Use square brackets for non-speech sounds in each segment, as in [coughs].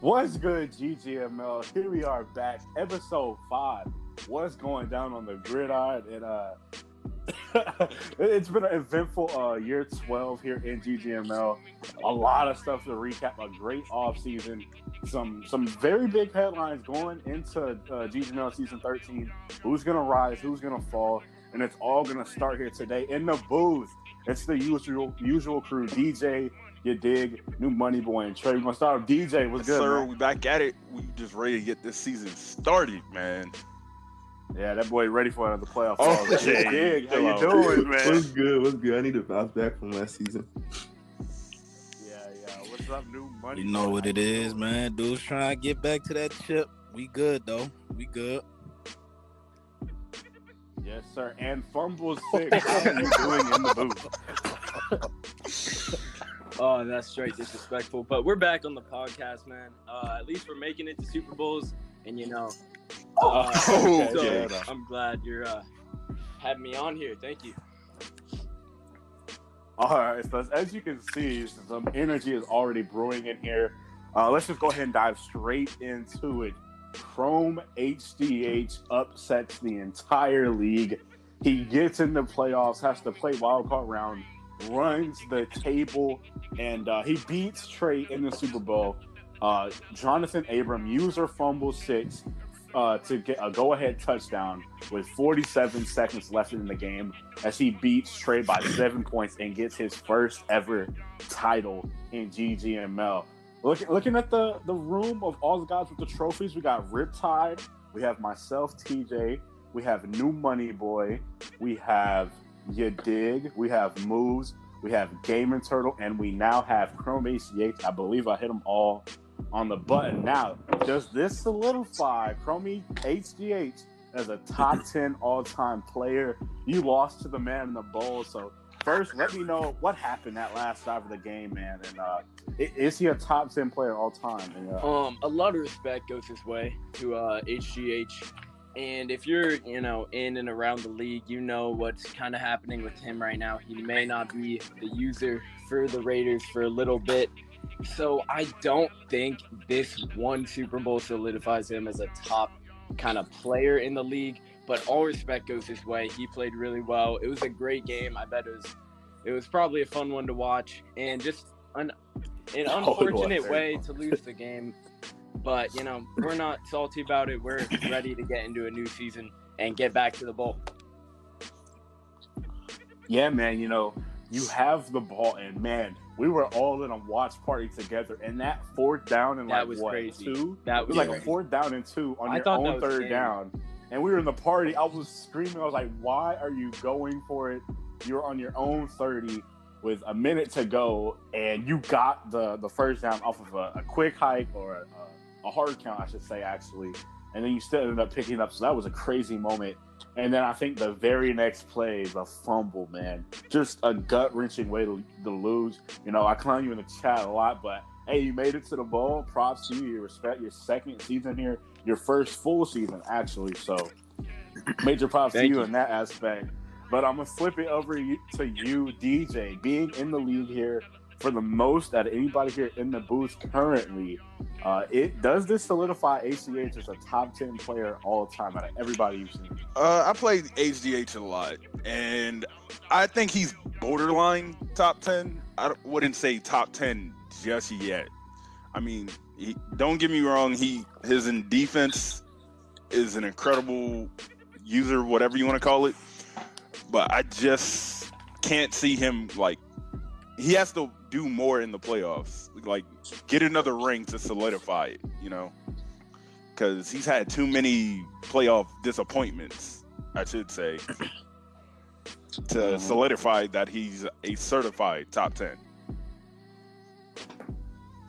What's good, GGML? Here we are back, episode five. What's going down on the gridiron? And uh, [laughs] it's been an eventful uh, year 12 here in GGML. A lot of stuff to recap. A great off season. Some some very big headlines going into uh, GGML season 13. Who's gonna rise? Who's gonna fall? And it's all gonna start here today in the booth. It's the usual usual crew. DJ, you dig, new money boy and Trey. We're gonna start with DJ. What's Yes, good? sir. man? We back at it. We just ready to get this season started, man. Yeah, that boy ready for another playoff. Oh, fall. Jay, dig. How you hello. doing, man? What's good? What's good? I need to bounce back from last season. Yeah, yeah. What's up, new money? You know boy? what How it you is, doing? man. Dudes trying to get back to that chip. We good though. We good. Yes, sir. And fumble [laughs] six. what are you doing in the booth? [laughs] Oh, that's straight disrespectful. But we're back on the podcast, man. Uh, at least we're making it to Super Bowls, and you know, uh, Oh, [laughs] so okay. I'm glad you're uh, having me on here. Thank you. All right. So as you can see, some energy is already brewing in here. Uh, let's just go ahead and dive straight into it. Chrome HDH upsets the entire league. He gets in the playoffs, has to play wild card round, runs the table, and uh, he beats Trey in the Super Bowl. Uh, Jonathan Abram user fumble six uh, to get a go ahead touchdown with 47 seconds left in the game as he beats Trey by seven points and gets his first ever title in GGML. Look, looking at the, the room of all the guys with the trophies, we got Riptide, we have myself, TJ, we have New Money Boy, we have Ya Dig, we have Moves, we have Gaming Turtle, and we now have Chrome ACH. I believe I hit them all on the button. Now, does this solidify Chromie HGH as a top [laughs] 10 all time player? You lost to the man in the bowl. So, first, let me know what happened that last drive of the game, man. And uh, is he a top 10 player all time? And, uh, Um, a lot of respect goes his way to uh, HGH. And if you're, you know, in and around the league, you know what's kind of happening with him right now. He may not be the user for the Raiders for a little bit. So I don't think this one Super Bowl solidifies him as a top kind of player in the league. But all respect goes his way. He played really well. It was a great game. I bet it was it was probably a fun one to watch. And just an an [laughs] unfortunate way to lose the game. But you know, we're not salty about it. We're ready to get into a new season and get back to the bowl. yeah, man, you know, you have the ball, and man, we were all in a watch party together. And that fourth down and That like was what, crazy. two? That was was like a fourth down and two on I your own third scary. down. And we were in the party. I was screaming. I was like, why are you going for it? You're on your own 30 with a minute to go, and you got the, the first down off of a, a quick hike or a, a hard count, I should say, actually. And then you still ended up picking up. So that was a crazy moment. And then I think the very next play, is a fumble, man, just a gut wrenching way to, to lose. You know, I clown you in the chat a lot, but hey, you made it to the bowl. Props to you. You respect your second season here, your first full season, actually. So, major props Thank to you, you. in that aspect. But I'm gonna flip it over to you, DJ. Being in the league here for the most out of anybody here in the booth currently, uh, it does this solidify ACH as a top ten player all the time out of everybody you've seen. Uh, I played HDH a lot, and I think he's borderline top ten. I wouldn't say top ten just yet. I mean, he, don't get me wrong. He his in defense is an incredible user, whatever you want to call it. But I just can't see him like he has to do more in the playoffs. Like get another ring to solidify it. You know because he's had too many playoff disappointments, I should say, to Mhm. solidify that he's a certified top 10.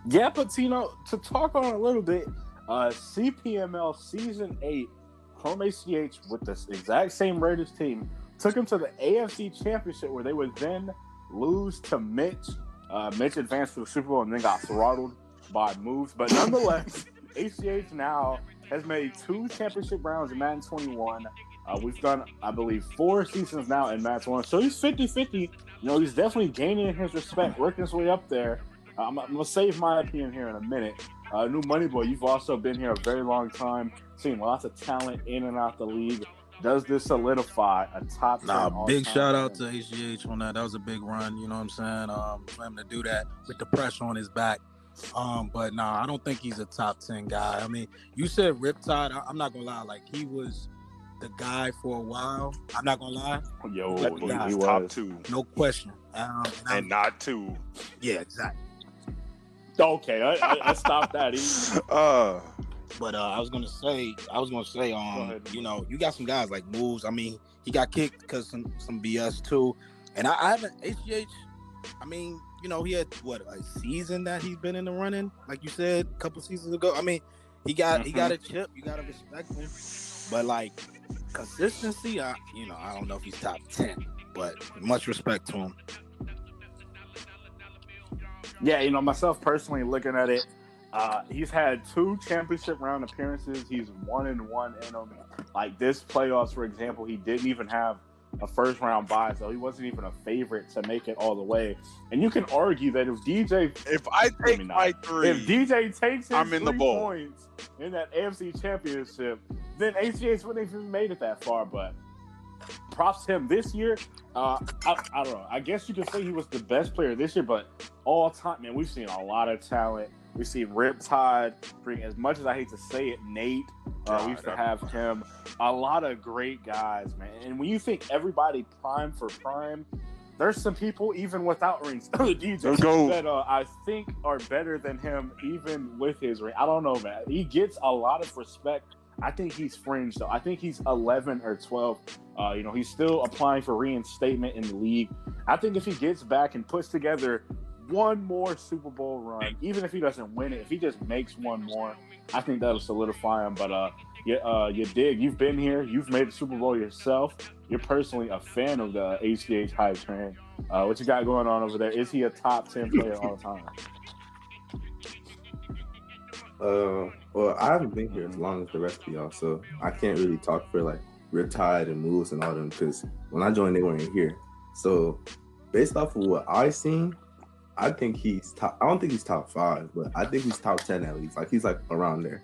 Yeah, but you know, to talk on a little bit, uh, CPML season eight, Chrome ACH with this exact same Raiders team took him to the AFC Championship where they would then lose to Mitch. Uh, Mitch advanced to the Super Bowl and then got throttled by moves, but nonetheless, [laughs] ACH now has made two championship rounds in Madden 21. Uh, we've done, I believe, four seasons now in Madden 21. So he's 50 50. You know, he's definitely gaining his respect, working his way up there. Uh, I'm, I'm going to save my opinion here in a minute. uh, new money boy. You've also been here a very long time, seen lots of talent in and out the league. Does this solidify a top? Nah, big shout out to man? HGH on that. That was a big run. You know what I'm saying? Um, for him to do that with the pressure on his back. Um, but nah, I don't think he's a top ten guy. I mean, you said Riptide. I- I'm not gonna lie. Like he was the guy for a while. I'm not gonna lie. Yo, But he, nah, he top two No question. Um, and and not two. yeah, exactly. Okay, I, I, I stopped that. He, [laughs] Uh, But uh, I was gonna say, I was gonna say, Go um, ahead. you know, you got some guys like moves. I mean, he got kicked because some some BS too, and I, I haven't HGH. I mean, you know, he had what a season that he's been in the running, like you said, a couple seasons ago. I mean, he got he got a chip. You gotta respect him, but like consistency, I you know, I don't know if he's top ten, but much respect to him. Yeah, you know, myself personally looking at it, uh, he's had two championship round appearances. He's one and one in them. Like this playoffs, for example, he didn't even have a first round bye, so he wasn't even a favorite to make it all the way. And you can argue that if DJ if I take not. my three, if DJ takes his I'm in the bowl. points in that AFC championship, then ACH wouldn't even made it that far. But props to him this year. Uh, I, I don't know. I guess you could say he was the best player this year, but all time, man, we've seen a lot of talent. We've seen Riptide bring, as much as I hate to say it, Nate. Uh, we used to have him. A lot of great guys, man. And when you think everybody prime for prime, there's some people even without rings. [laughs] DJ Let's go. that uh, I think are better than him, even with his ring. I don't know, man. He gets a lot of respect. I think he's fringe though. I think he's 11 or 12. Uh, you know, he's still applying for reinstatement in the league. I think if he gets back and puts together one more Super Bowl run, even if he doesn't win it, if he just makes one more, I think that'll solidify him. But uh, you, uh, you dig. You've been here. You've made the Super Bowl yourself. You're personally a fan of the HGH hype train. Uh, what you got going on over there? Is he a top 10 player all the time? Uh, well, I haven't been here as long as the rest of y'all, so I can't really talk for like Riptide and Moves and all them because when I joined, they weren't here. So, based off of what I've seen, I think he's top. I don't think he's top five, but I think he's top ten at least. Like he's like around there,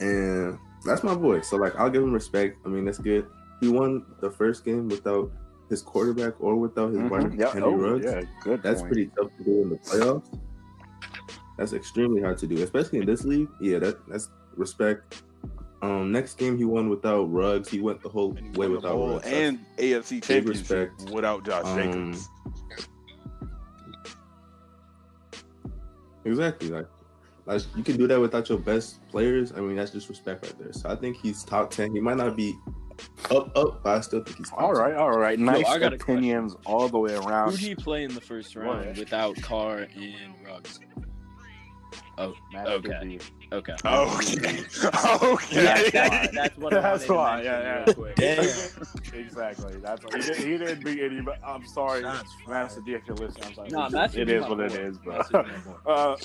and that's my boy. So like I'll give him respect. I mean that's good. He won the first game without his quarterback or without his runner, Mhm. Yeah, Henry oh, Ruggs. yeah, good. That's point. pretty tough to do in the playoffs. That's extremely hard to do, especially in this league. Yeah, that that's respect. Um, next game he won without Ruggs. He went the whole way without bowl Ruggs. and AFC Big championship respect. without Josh Um, Jacobs. exactly like, like you can do that without your best players. I mean, that's just respect right there. So I think he's top ten. He might not be up up, but I still think he's top All 10. right, all right. Nice I got opinions all the way around. Who'd he play in the first round What? without Carr and Ruggs? Oh, Matt Okay. Gibby. okay. Okay, [laughs] okay. That's, that's, that's what I That's wanted to why, yeah, yeah. Damn. [laughs] exactly. That's what he, did, he didn't beat any. But I'm sorry, Shots Master fired. D, if you're listening. I'm sorry. Nah, It's- Master it D is my what it boy. is, bro. Master D my boy. [laughs] uh,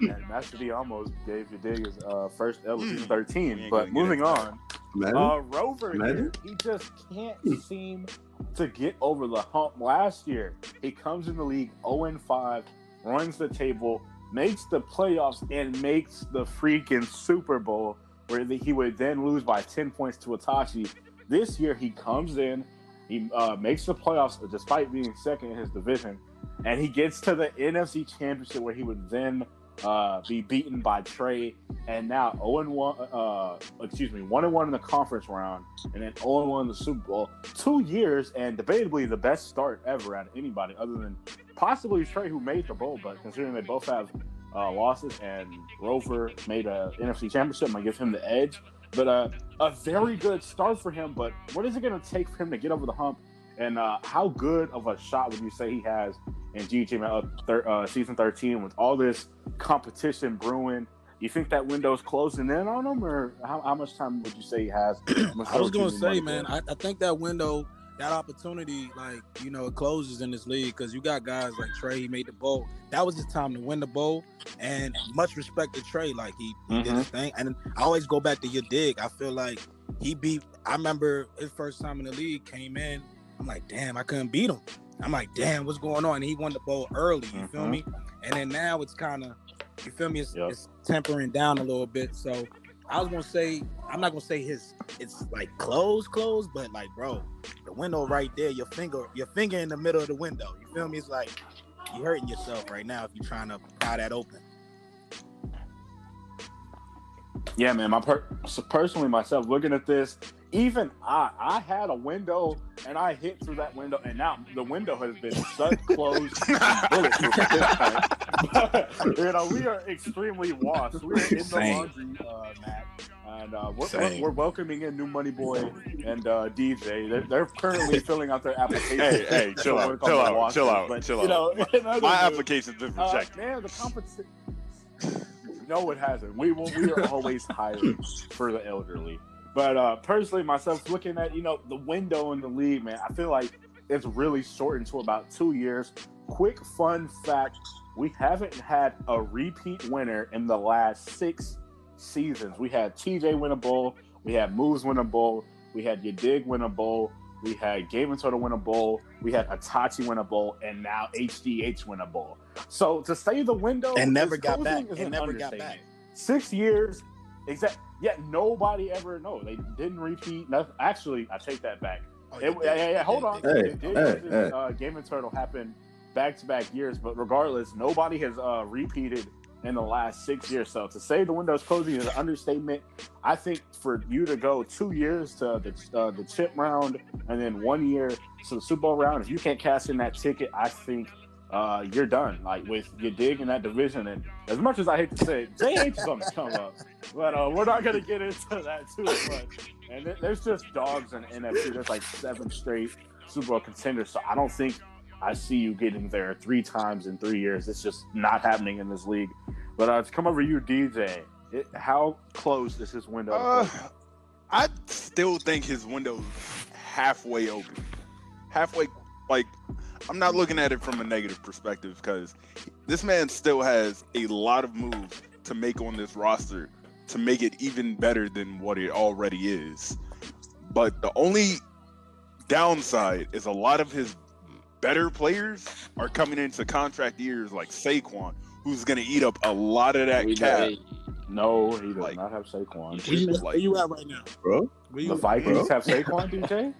and Master D almost gave you dig his uh, first L of season We 13. ain't But moving on, uh, Rover here, he just can't seem to get over the hump. Last year, he comes in the league 0 5, runs the table, makes the playoffs, and makes the freaking Super Bowl, where he would then lose by 10 points to Atashi. This year, he comes in, he uh, makes the playoffs despite being second in his division, and he gets to the NFC Championship, where he would then uh, be beaten by Trey, and now 0 and 1, uh, excuse me, 1 and 1 in the conference round, and then 0 and 1 in the Super Bowl. Two years, and debatably the best start ever out of anybody, other than possibly Trey, who made the bowl. But considering they both have uh, losses, and Rover made a NFC Championship, might give him the edge. But uh, a very good start for him. But what is it going to take for him to get over the hump? And uh, how good of a shot would you say he has in GT uh, thir- uh, season 13 with all this competition brewing? You think that window's closing in on him, or how, how much time would you say he has? [clears throat] I was gonna say, man, I, I think that window, that opportunity, like you know, it closes in this league because you got guys like Trey. He made the bowl. That was his time to win the bowl, and much respect to Trey. Like he, he did Mhm. his thing, and I always go back to your dig. I feel like he beat. I remember his first time in the league came in. I'm like, damn, I couldn't beat him. I'm like, damn, what's going on? And he won the bowl early. You feel Mhm. me? And then now it's kind of You feel me? It's, Yep. it's tempering down a little bit. So I was gonna say, I'm not gonna say his it's like closed, closed, but like, bro, the window right there, your finger, your finger in the middle of the window. You feel me? It's like you're hurting yourself right now if you're trying to pry that open. Yeah, man. My per- so personally myself looking at this, even I, I had a window and I hit through that window, and now the window has been shut, closed, and [laughs] bulletproof at this point. [laughs] you know, we are extremely washed. We're in the Same. laundry, uh, Matt, and uh, we're, we're, we're welcoming in new Money Boy and uh, DJ. They're, they're currently [laughs] filling out their application. Hey, hey, chill out, chill out, chill out, but, chill you know, in My application's been uh, rejected. man, the compensation. No, it hasn't. We will. We are always hiring for the elderly. But uh, personally, myself looking at you know the window in the league, man, I feel like it's really shortened to about two years. Quick fun fact: we haven't had a repeat winner in the last six seasons. We had TJ win a bowl, we had Moves win a bowl, we had Yadig win a bowl, we had Game and win a bowl, we had Atachi win a bowl, and now HDH win a bowl. So to say the window And never got back. And never got back. Six years, exact. Yet nobody ever. No, they didn't repeat. Nothing. Actually, I take that back. Oh, It, yeah, yeah, yeah, hold on. Hey, It did hey, versus, hey. Uh, Gaming Turtle happened back to back years, but regardless, nobody has uh, repeated in the last six years. So to say the window's closing is an understatement. I think for you to go two years to the uh, the chip round and then one year to the Super Bowl round, if you can't cash in that ticket, I think uh, you're done. Like with your dig in that division, and as much as I hate to say it, JH is on the come up, but uh, we're not gonna get into that too much. And there- there's just dogs in NFC. There's like seven straight Super Bowl contenders, so I don't think I see you getting there three times in three years. It's just not happening in this league. But uh, to come over you, DJ, it, how close is this window? Uh. I still think his window's halfway open. Halfway, like, I'm not looking at it from a negative perspective because this man still has a lot of moves to make on this roster to make it even better than what it already is. But the only downside is a lot of his better players are coming into contract years like Saquon, who's going to eat up a lot of that cap. no, he does like- not have Saquon. Where you, Like- where you at right now? bro. Where you, The Vikings bro? have Saquon, DJ.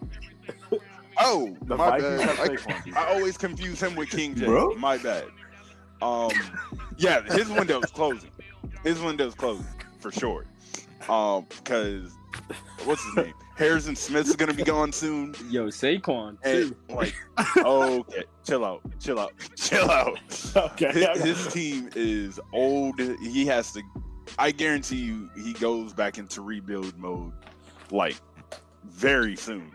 [laughs] Oh, The my Vikings bad. I- I always confuse him with King J. Bro? My bad. Um, yeah, his window's closing. His window's closing for sure. Um, because what's his name? Harrison Smith's gonna be gone soon. Yo, Saquon And too. like, [laughs] okay, chill out, chill out, [laughs] chill out. okay. His, his team is old. He has to. I guarantee you, he goes back into rebuild mode, like very soon.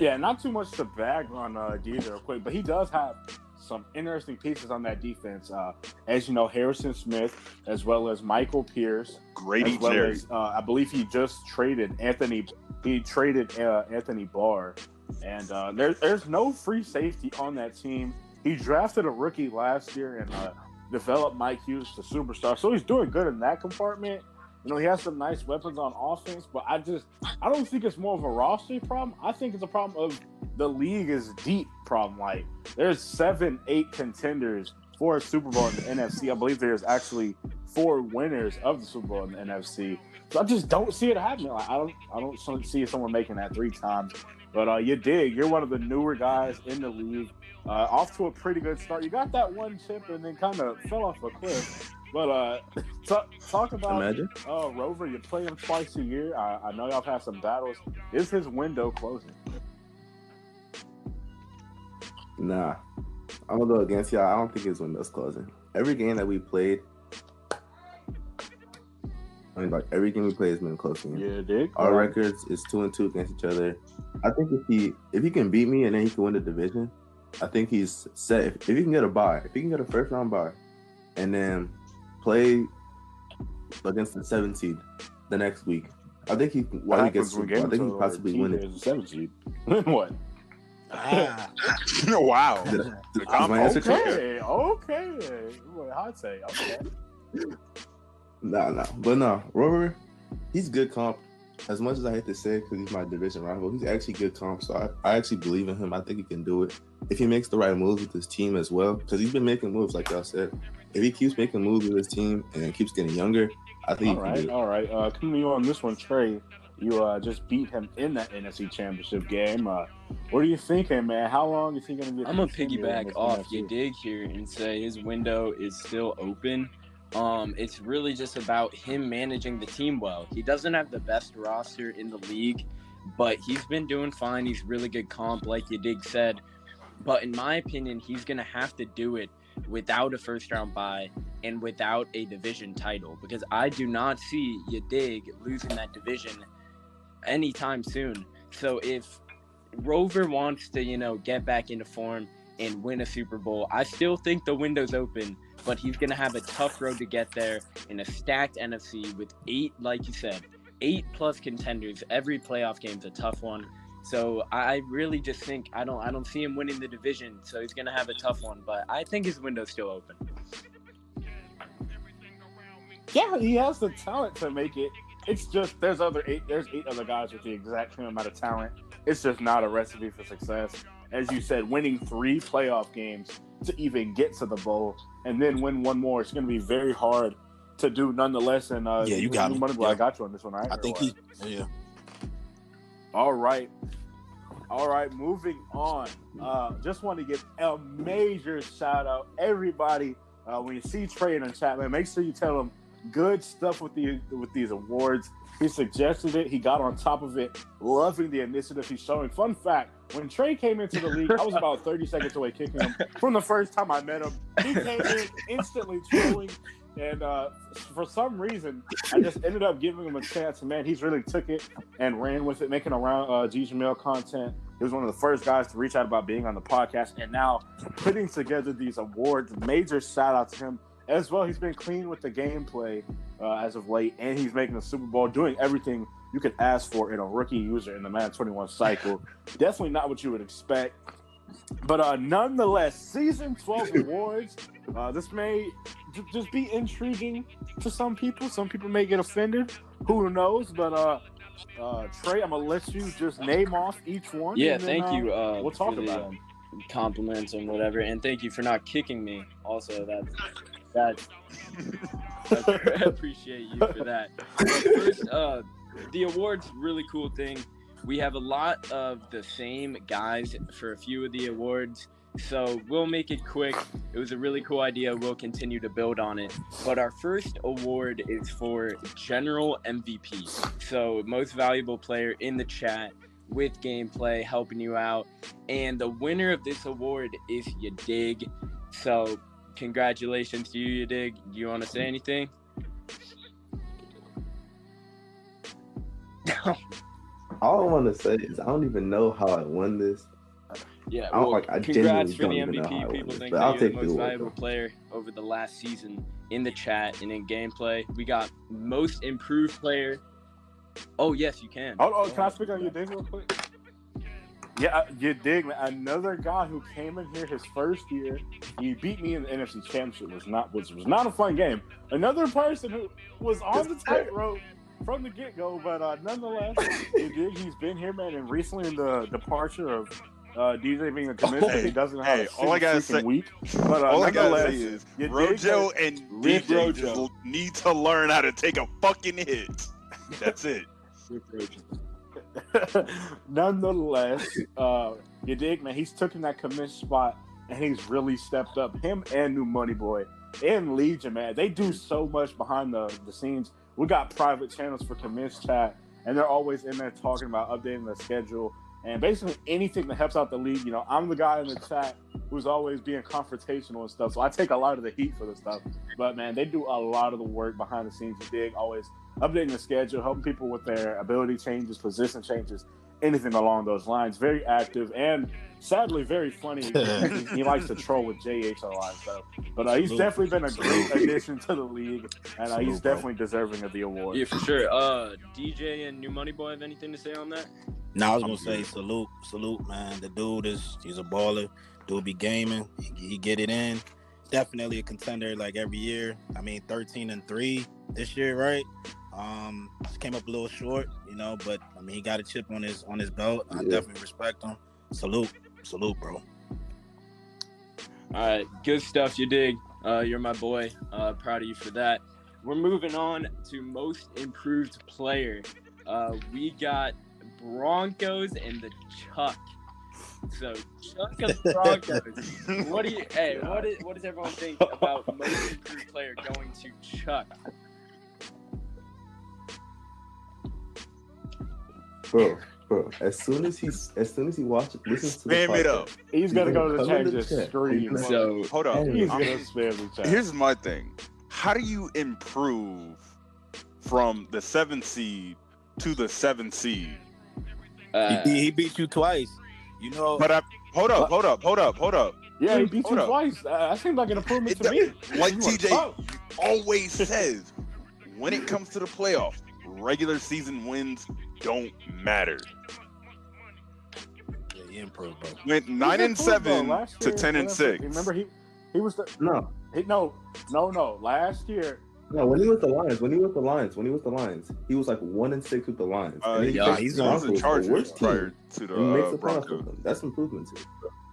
Yeah, not too much to bag on uh, real quick, but he does have some interesting pieces on that defense. Uh, as you know, Harrison Smith, as well as Michael Pierce, Grady well Jerry. as uh, I believe he just traded Anthony. He traded uh, Anthony Barr, and uh, there, there's no free safety on that team. He drafted a rookie last year and uh, developed Mike Hughes to superstar, so he's doing good in that compartment. You know, he has some nice weapons on offense, but I just I don't think it's more of a roster problem. I think it's a problem of the league is deep problem. Like there's seven, eight contenders for a Super Bowl in the NFC. I believe there's actually four winners of the Super Bowl in the NFC. So I just don't see it happening. Like I don't I don't see someone making that three times. But uh, you dig. You're one of the newer guys in the league. Uh, off to a pretty good start. You got that one chip and then kind of fell off a cliff. But uh, talk, talk about Imagine. uh, Rover. You play him twice a year. I, I know y'all have had some battles. Is his window closing? Nah, I'm gonna go against y'all. I don't think his window's closing. Every game that we played, I mean, like every game we played has been close. to Yeah, dig. Our records is two and two against each other. I think if he if he can beat me and then he can win the division, I think he's set. If, if he can get a bye, if he can get a first round bye, and then play against the seven seed the next week, I think he What he gets. happens I think he possibly win T it. is a seven seed? [laughs] what? Ah, [laughs] wow. Did, The did my answer? Okay, okay. What I'd say, okay. Nah, nah, but no, Rover, he's good comp. as much as I hate to say because he's my division rival, he's actually good comp. So I, I actually believe in him. I think he can do it if he makes the right moves with his team as well. Because he's been making moves, like y'all said. If he keeps making moves with his team and keeps getting younger, I think All he right, can do. all right. Uh, coming to you on this one, Trey. You uh, just beat him in that NFC Championship game. Uh, what are you thinking, man? How long is he going to be? I'm gonna piggyback off NFC? you dig here and say his window is still open. Um, it's really just about him managing the team well. He doesn't have the best roster in the league, but he's been doing fine. He's really good comp, like you dig said. But in my opinion, he's gonna have to do it without a first round bye and without a division title because I do not see Yadig losing that division anytime soon. So if Rover wants to, you know, get back into form and win a Super Bowl, I still think the window's open, but he's going to have a tough road to get there in a stacked NFC with eight, like you said, eight plus contenders. Every playoff game's a tough one. So I really just think I don't I don't see him winning the division, so he's gonna have a tough one. But I think his window's still open. Yeah, he has the talent to make it. It's just there's other eight there's eight other guys with the exact same amount of talent. It's just not a recipe for success. As you said, winning three playoff games to even get to the bowl and then win one more, it's gonna be very hard to do nonetheless. And uh Yeah, you got me. Money, I got you on this one. I, I think he. Yeah. All right. All right, moving on. Uh, just want to give a major shout out, everybody. Uh, when you see Trey in the chat, man, make sure you tell him good stuff with the with these awards. He suggested it. He got on top of it, loving the initiative he's showing. Fun fact: when Trey came into the league, I was about 30 seconds away kicking him from the first time I met him. He came in instantly trolling, and uh, for some reason, I just ended up giving him a chance. And man, he's really took it and ran with it, making around uh, GGML content. He was one of the first guys to reach out about being on the podcast, and now putting together these awards. Major shout out to him as well. He's been clean with the gameplay uh, as of late, and he's making the Super Bowl, doing everything you could ask for in a rookie user in the Madden 21 cycle. Definitely not what you would expect. But uh, nonetheless, season 12 awards. Uh, this may j- just be intriguing to some people. Some people may get offended. Who knows? But uh, uh, Trey, I'm gonna let you just name off each one. Yeah, then, thank uh, you. Uh, we'll talk the, about um, compliments and whatever, and thank you for not kicking me. Also, that's that's, that's [laughs] I appreciate you for that. But first, uh, the awards really cool thing. We have a lot of the same guys for a few of the awards. So we'll make it quick. It was a really cool idea. We'll continue to build on it. But our first award is for general MVP. So most valuable player in the chat with gameplay, helping you out. And the winner of this award is Yadig. So congratulations to you, Yadig. Do you want to say anything? [laughs] All I want to say is I don't even know how I won this. Yeah, I don't well, like- I congrats genuinely for the don't even know how I MVP. won People this, think but that I'll you're the take the most award, valuable though. player over the last season in the chat and in gameplay. We got most improved player. Oh yes, you can. Oh, oh, can I speak on your dig real quick? Yeah, uh, you dig, man. Another guy who came in here his first year, he beat me in the NFC Championship. Was not was was not a fun game. Another person who was on the tightrope from the get go, but uh, nonetheless, you dig. He's been here, man, and recently in the departure of uh, DJ being a commissioner, he doesn't have Hey, a all I gotta say- week. But uh, All I gotta say is Rojo and DJ Rojo. just need to learn how to take a fucking hit. That's it. [laughs] Nonetheless, uh, you dig, man. He's taken that commit spot and he's really stepped up. Him and New Money Boy and Legion, man. They do so much behind the, the scenes. We got private channels for commits chat, and they're always in there talking about updating the schedule and basically anything that helps out the league. You know, I'm the guy in the chat who's always being confrontational and stuff, so I take a lot of the heat for this stuff. But man, they do a lot of the work behind the scenes. You dig, always updating the schedule, helping people with their ability changes, position changes, anything along those lines. Very active and sadly very funny. [laughs] he, he likes to troll with JH a lot. So, but uh, he's definitely been a great addition to the league, and uh, he's definitely deserving of the award. Yeah, for sure. Uh, DJ and New Money Boy have anything to say on that? Now I was gonna say salute, salute, man. The dude is he's a baller. Dude be gaming. He, he get it in. Definitely a contender like every year. I mean, 13 and three this year, right? Um, came up a little short, you know, but I mean, he got a chip on his on his belt. I definitely respect him. Salute, salute, bro. All right, good stuff. You dig? Uh, you're my boy. Uh, proud of you for that. We're moving on to most improved player. Uh, we got Broncos and the Chuck. So Chuck of the [laughs] Broncos. what do you? Hey, [laughs] what is, what does everyone think about most improved player going to Chuck? Bro, bro. As soon as he's, as soon as he watches, listens to the Spam it up. He's gonna go to the Color chat and just scream. So Hold up. Hey. He's I'm- gonna spam the chat. Here's my thing. How do you improve from the seventh seed to the seventh seed? uh, he, he beat you twice. You know, But I hold up, hold up, hold up, hold up. yeah, he beat Hold you up. twice. Uh, that seemed like an improvement It to me. Like TJ always says, when it comes to the playoffs, regular season wins don't matter. yeah, he improved, bro. Went He nine and seven last to ten and whenever- six. Remember he he was the no, he, no no no last year no. When he was the Lions, when he was the Lions, when he was the Lions, he was like one and six with the Lions. Uh, And then yeah, he's the he was the Chargers worst prior to the and makes uh, the with Broncos. them. That's improvement too.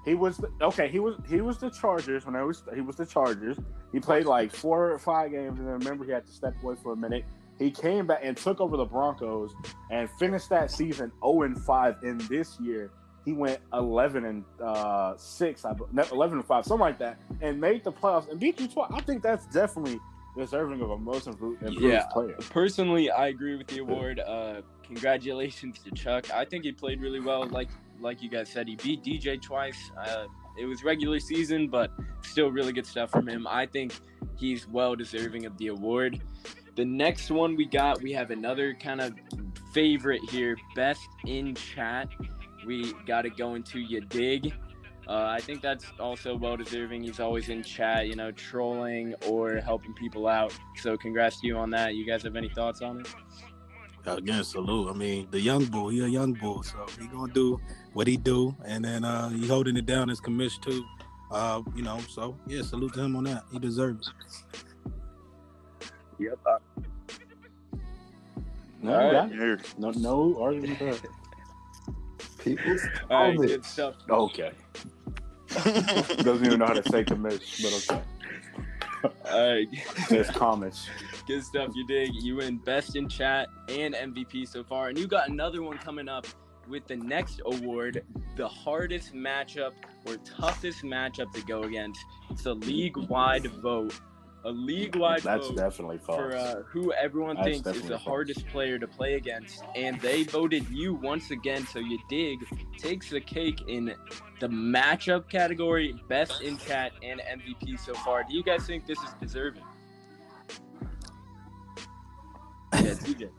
he was the, okay he was he was the Chargers when I was he was the Chargers. He played like four or five games and then remember he had to step away for a minute. He came back and took over the Broncos and finished that season 0 and 5. And this year he went 11 and uh, 6, I, be- 11 and 5, something like that, and made the playoffs and beat you twice. I think that's definitely deserving of a most improved, improved Yeah. player. personally, I agree with the award. Uh, congratulations to Chuck. I think he played really well. Like like you guys said, he beat DJ twice. Uh, it was regular season, but still really good stuff from him. I think he's well deserving of the award. The next one we got, we have another kind of favorite here, best in chat. We got it going to you dig. Uh, I think that's also well deserving. He's always in chat, you know, trolling or helping people out. So congrats to you on that. You guys have any thoughts on it? Again, salute. I mean, the young bull, he a young bull, so he gonna do what he do, and then uh he holding it down as commish too. Uh, you know, so yeah, salute to him on that. He deserves it. Yep. No, All right. that- Here, no, no argument there. People's All right, good stuff. Okay. [laughs] Doesn't even know how to say commish, but okay. All right, There's comments. good stuff. You dig. You win best in chat and MVP so far, and you got another one coming up with the next award, the hardest matchup or toughest matchup to go against. It's a league-wide vote. A league-wide That's vote. definitely false. for uh, who everyone That's thinks is the false. hardest player to play against, and they voted you once again. So you dig takes the cake in the matchup category, best in chat and MVP so far. Do you guys think this is deserving? Yeah, TJ.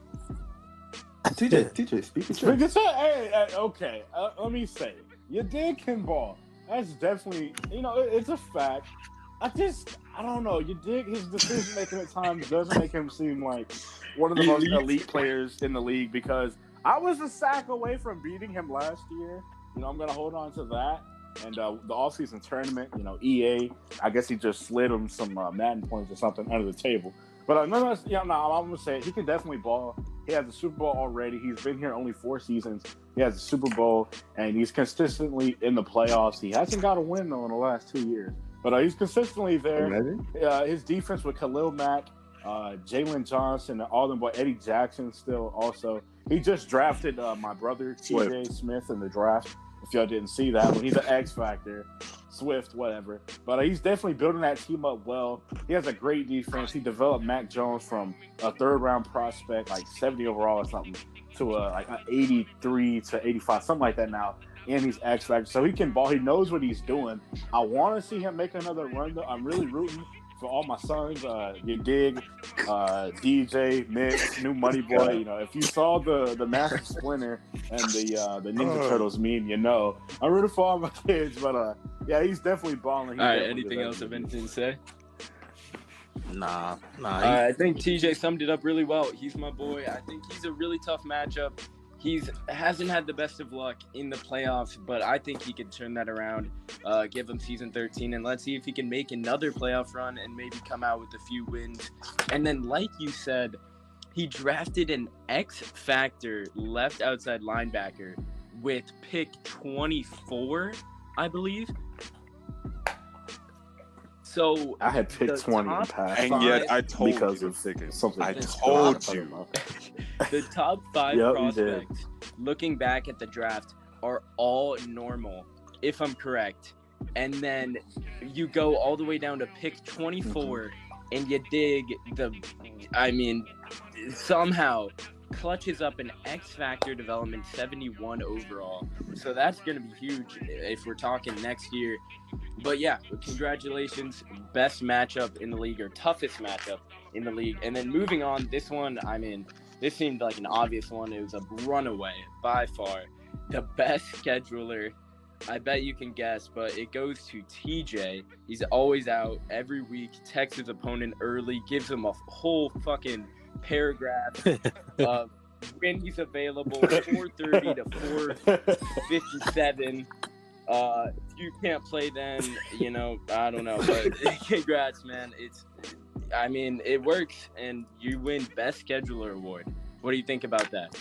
TJ, TJ, speak your Speak truth. hey, hey, okay, uh, let me say, you did can ball. That's definitely, you know, it- it's a fact. I just, I don't know. You dig his decision making at times doesn't make him seem like one of the most Elite. elite players in the league because I was a sack away from beating him last year. You know, I'm gonna hold on to that. And uh, the offseason tournament, you know, EA, I guess he just slid him some uh, Madden points or something under the table. But uh, nonetheless, yeah, no, I'm gonna say he can definitely ball. He has a Super Bowl already. He's been here only four seasons. He has a Super Bowl, and he's consistently in the playoffs. He hasn't got a win though in the last two years, but uh, he's consistently there. Uh, his defense with Khalil Mack, uh, Jaylon Johnson, and all them boy Eddie Jackson still also. He just drafted uh, my brother T.J. Smith in the draft. If y'all didn't see that, one, he's an X factor. Swift, whatever. But uh, he's definitely building that team up well. He has a great defense. He developed Mac Jones from a third round prospect, like 70 overall or something, to a like a 83 to 85, something like that now. And he's X factor, so he can ball. He knows what he's doing. I want to see him make another run. Though I'm really rooting for all my sons. Uh, you dig, uh, DJ, Mix, New Money Boy. You know, if you saw the the Master Splinter and the uh, the Ninja Oh. Turtles meme, you know I'm rooting for all my [laughs] kids. But uh, yeah, he's definitely balling. He All right, anything else deserves have anything to say? Nah, nah. Uh, I think TJ summed it up really well. He's my boy. I think he's a really tough matchup. He's hasn't had the best of luck in the playoffs, but I think he can turn that around. Uh, give him season 13, and let's see if he can make another playoff run and maybe come out with a few wins. And then, like you said, he drafted an X Factor left outside linebacker with pick 24, I believe. So I had picked 20 top and passed And yet I told because you of to pick it. something. I told you. The top five Yep, prospects, looking back at the draft, are all normal, if I'm correct. And then you go all the way down to pick 24, mm-hmm. and you dig the, I mean, somehow clutches up an X Factor development 71 overall. So that's going to be huge if we're talking next year. But yeah, congratulations. Best matchup in the league, or toughest matchup in the league. And then moving on, this one, I mean, this seemed like an obvious one. It was a runaway by far. The best scheduler, I bet you can guess, but it goes to TJ. He's always out every week, texts his opponent early, gives him a whole fucking paragraph [laughs] of when he's available, 4:30 to 4:57. Uh, you can't play then, you know, I don't know, but [laughs] [laughs] congrats, man. It's, I mean, it works, and you win best scheduler award. What do you think about that?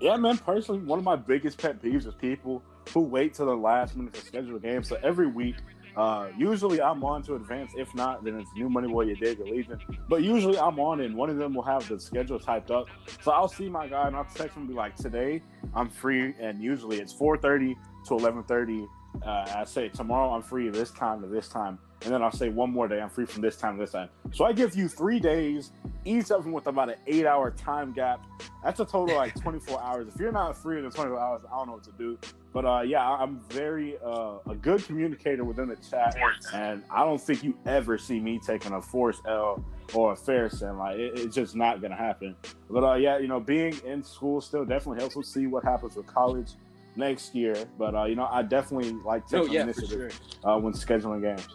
Yeah, man. Personally, one of my biggest pet peeves is people who wait till the last minute to schedule a game. So every week, uh, usually I'm on to advance. If not, then it's New Money Boy, You Dig, or Legion. But usually I'm on, and one of them will have the schedule typed up. So I'll see my guy, and I'll text him and be like, "Today I'm free," and usually it's 4:30 to 11:30. Uh, I say tomorrow I'm free this time to this time, and then I'll say one more day I'm free from this time to this time. So I give you three days, each of them with about an eight-hour time gap. That's a total of like [laughs] 24 hours. If you're not free in the 24 hours, I don't know what to do. But uh, yeah, I'm very uh, a good communicator within the chat, and I don't think you ever see me taking a force L or a fair send. Like it, it's just not gonna happen. But uh, yeah, you know, being in school still definitely helps. We'll see what happens with college next year. But uh, you know, I definitely like Oh taking yeah, initiative sure. uh, when scheduling games.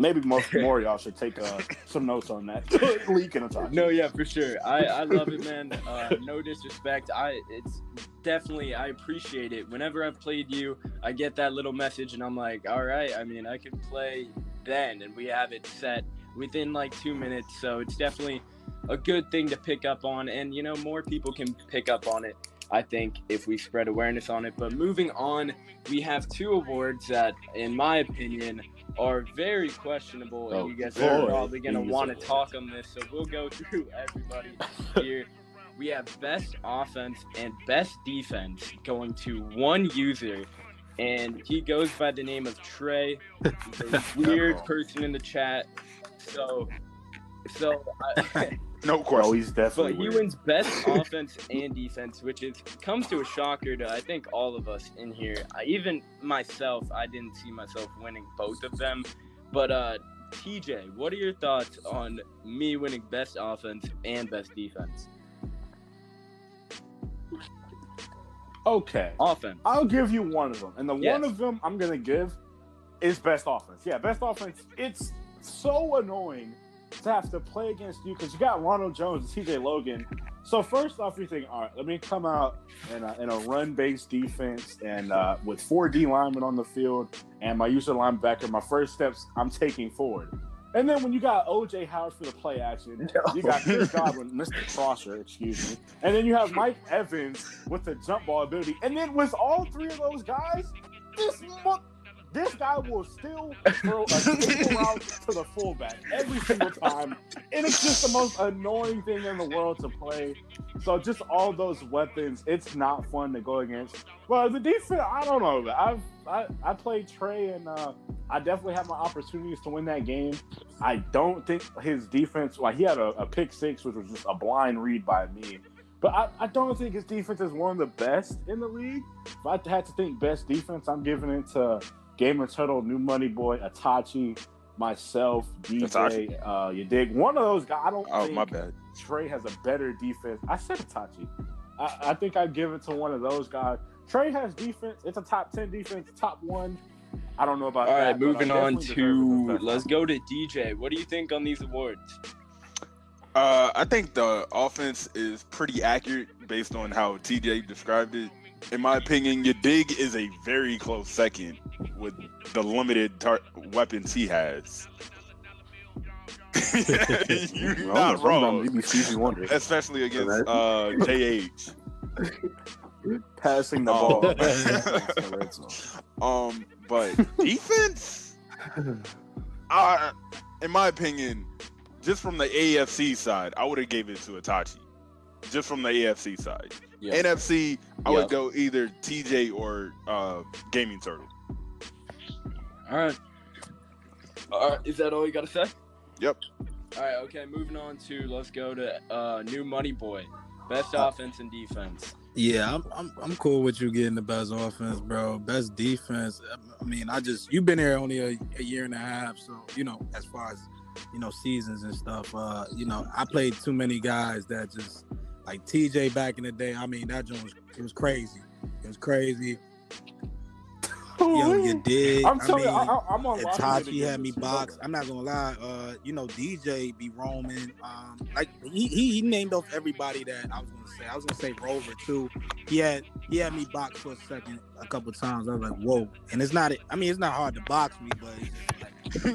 Maybe more, [laughs] more y'all should take uh, some notes on that. [laughs] [laughs] Leak and talk. No, yeah, for sure. I, I love it, man. Uh, no disrespect. I it's definitely I appreciate it. Whenever I've played you, I get that little message, and I'm like, all right. I mean, I can play then, and we have it set within like two minutes. So it's definitely a good thing to pick up on, and you know, more people can pick up on it. I think if we spread awareness on it. But moving on, we have two awards that, in my opinion, are very questionable, and Oh, you guys are probably gonna want to talk on this. So we'll go through [laughs] everybody here. We have best offense and best defense going to one user, and he goes by the name of Trey. He's a [laughs] weird person in the chat. So, so I, [laughs] No Bro, question. he's definitely. but he weird. wins best [laughs] offense and defense, which is comes to a shocker to I think all of us in here. I, even myself, I didn't see myself winning both of them. But uh, TJ, what are your thoughts on me winning best offense and best defense? Okay. Offense. I'll give you one of them, and the Yes. one of them I'm gonna give is best offense. Yeah, best offense. It's so annoying to have to play against you because you got Ronald Jones and T.J. Logan. So first off, you think, all right, let me come out in a, in a run-based defense and uh, with four D linemen on the field and my user linebacker. My first steps, I'm taking forward. And then when you got OJ Howard for the play action, [laughs] you got Chris Godwin, Mr. Crosser, excuse me, and then you have Mike Evans with the jump ball ability. And then with all three of those guys, this this guy will still throw a single route to the fullback every single time, and it's just the most annoying thing in the world to play. So just all those weapons, it's not fun to go against. Well, the defense, I don't know. I've I, I played Trey, and uh, I definitely had my opportunities to win that game. I don't think his defense, like he had a, a pick six, which was just a blind read by me. But I, I don't think his defense is one of the best in the league. If I had to think best defense, I'm giving it to Gamer Turtle, New Money Boy, Atachi, myself, DJ. Itachi. Uh, you dig? One of those guys. I don't Oh, think my bad. Trey has a better defense. I said Atachi. I, I think I'd give it to one of those guys. Trey has defense. It's a top ten defense, top one. I don't know about All that. right, uh, moving on to let's go to DJ. What do you think on these awards? Uh, I think the offense is pretty accurate based on how TJ described it. In my opinion, your dig is a very close second with the limited tar- weapons he has. [laughs] You're Well, not I'm- I'm- wrong. Stevie Wonder Especially against uh, JH. passing the Oh. ball. [laughs] against the red zone. Um, but defense, I, in my opinion, just from the AFC side, I would have gave it to Itachi. Just from the AFC side. Yeah. NFC, I Yeah. would go either TJ or uh, Gaming Turtle. All right. All right. Is that all you got to say? Yep. All right. Okay. Moving on to let's go to uh, new money boy, best Uh, offense and defense. Yeah, I'm, I'm I'm cool with you getting the best offense, bro. Best defense. I mean, I just you've been here only a, a year and a half, so you know as far as you know seasons and stuff. Uh, you know, I played too many guys that just like TJ back in the day. I mean, that joint was it was crazy. It was crazy. Yo, you did. I'm I telling mean, you, I, I, I'm on. Itachi had me boxed. I'm not gonna lie. Uh, you know, DJ be roaming. Um, like he, he he named off everybody that I was gonna say. I was gonna say Rover too. He had he had me boxed for a second, a couple times. I was like, whoa. And it's not. I mean, it's not hard to box me, but it's just like [laughs]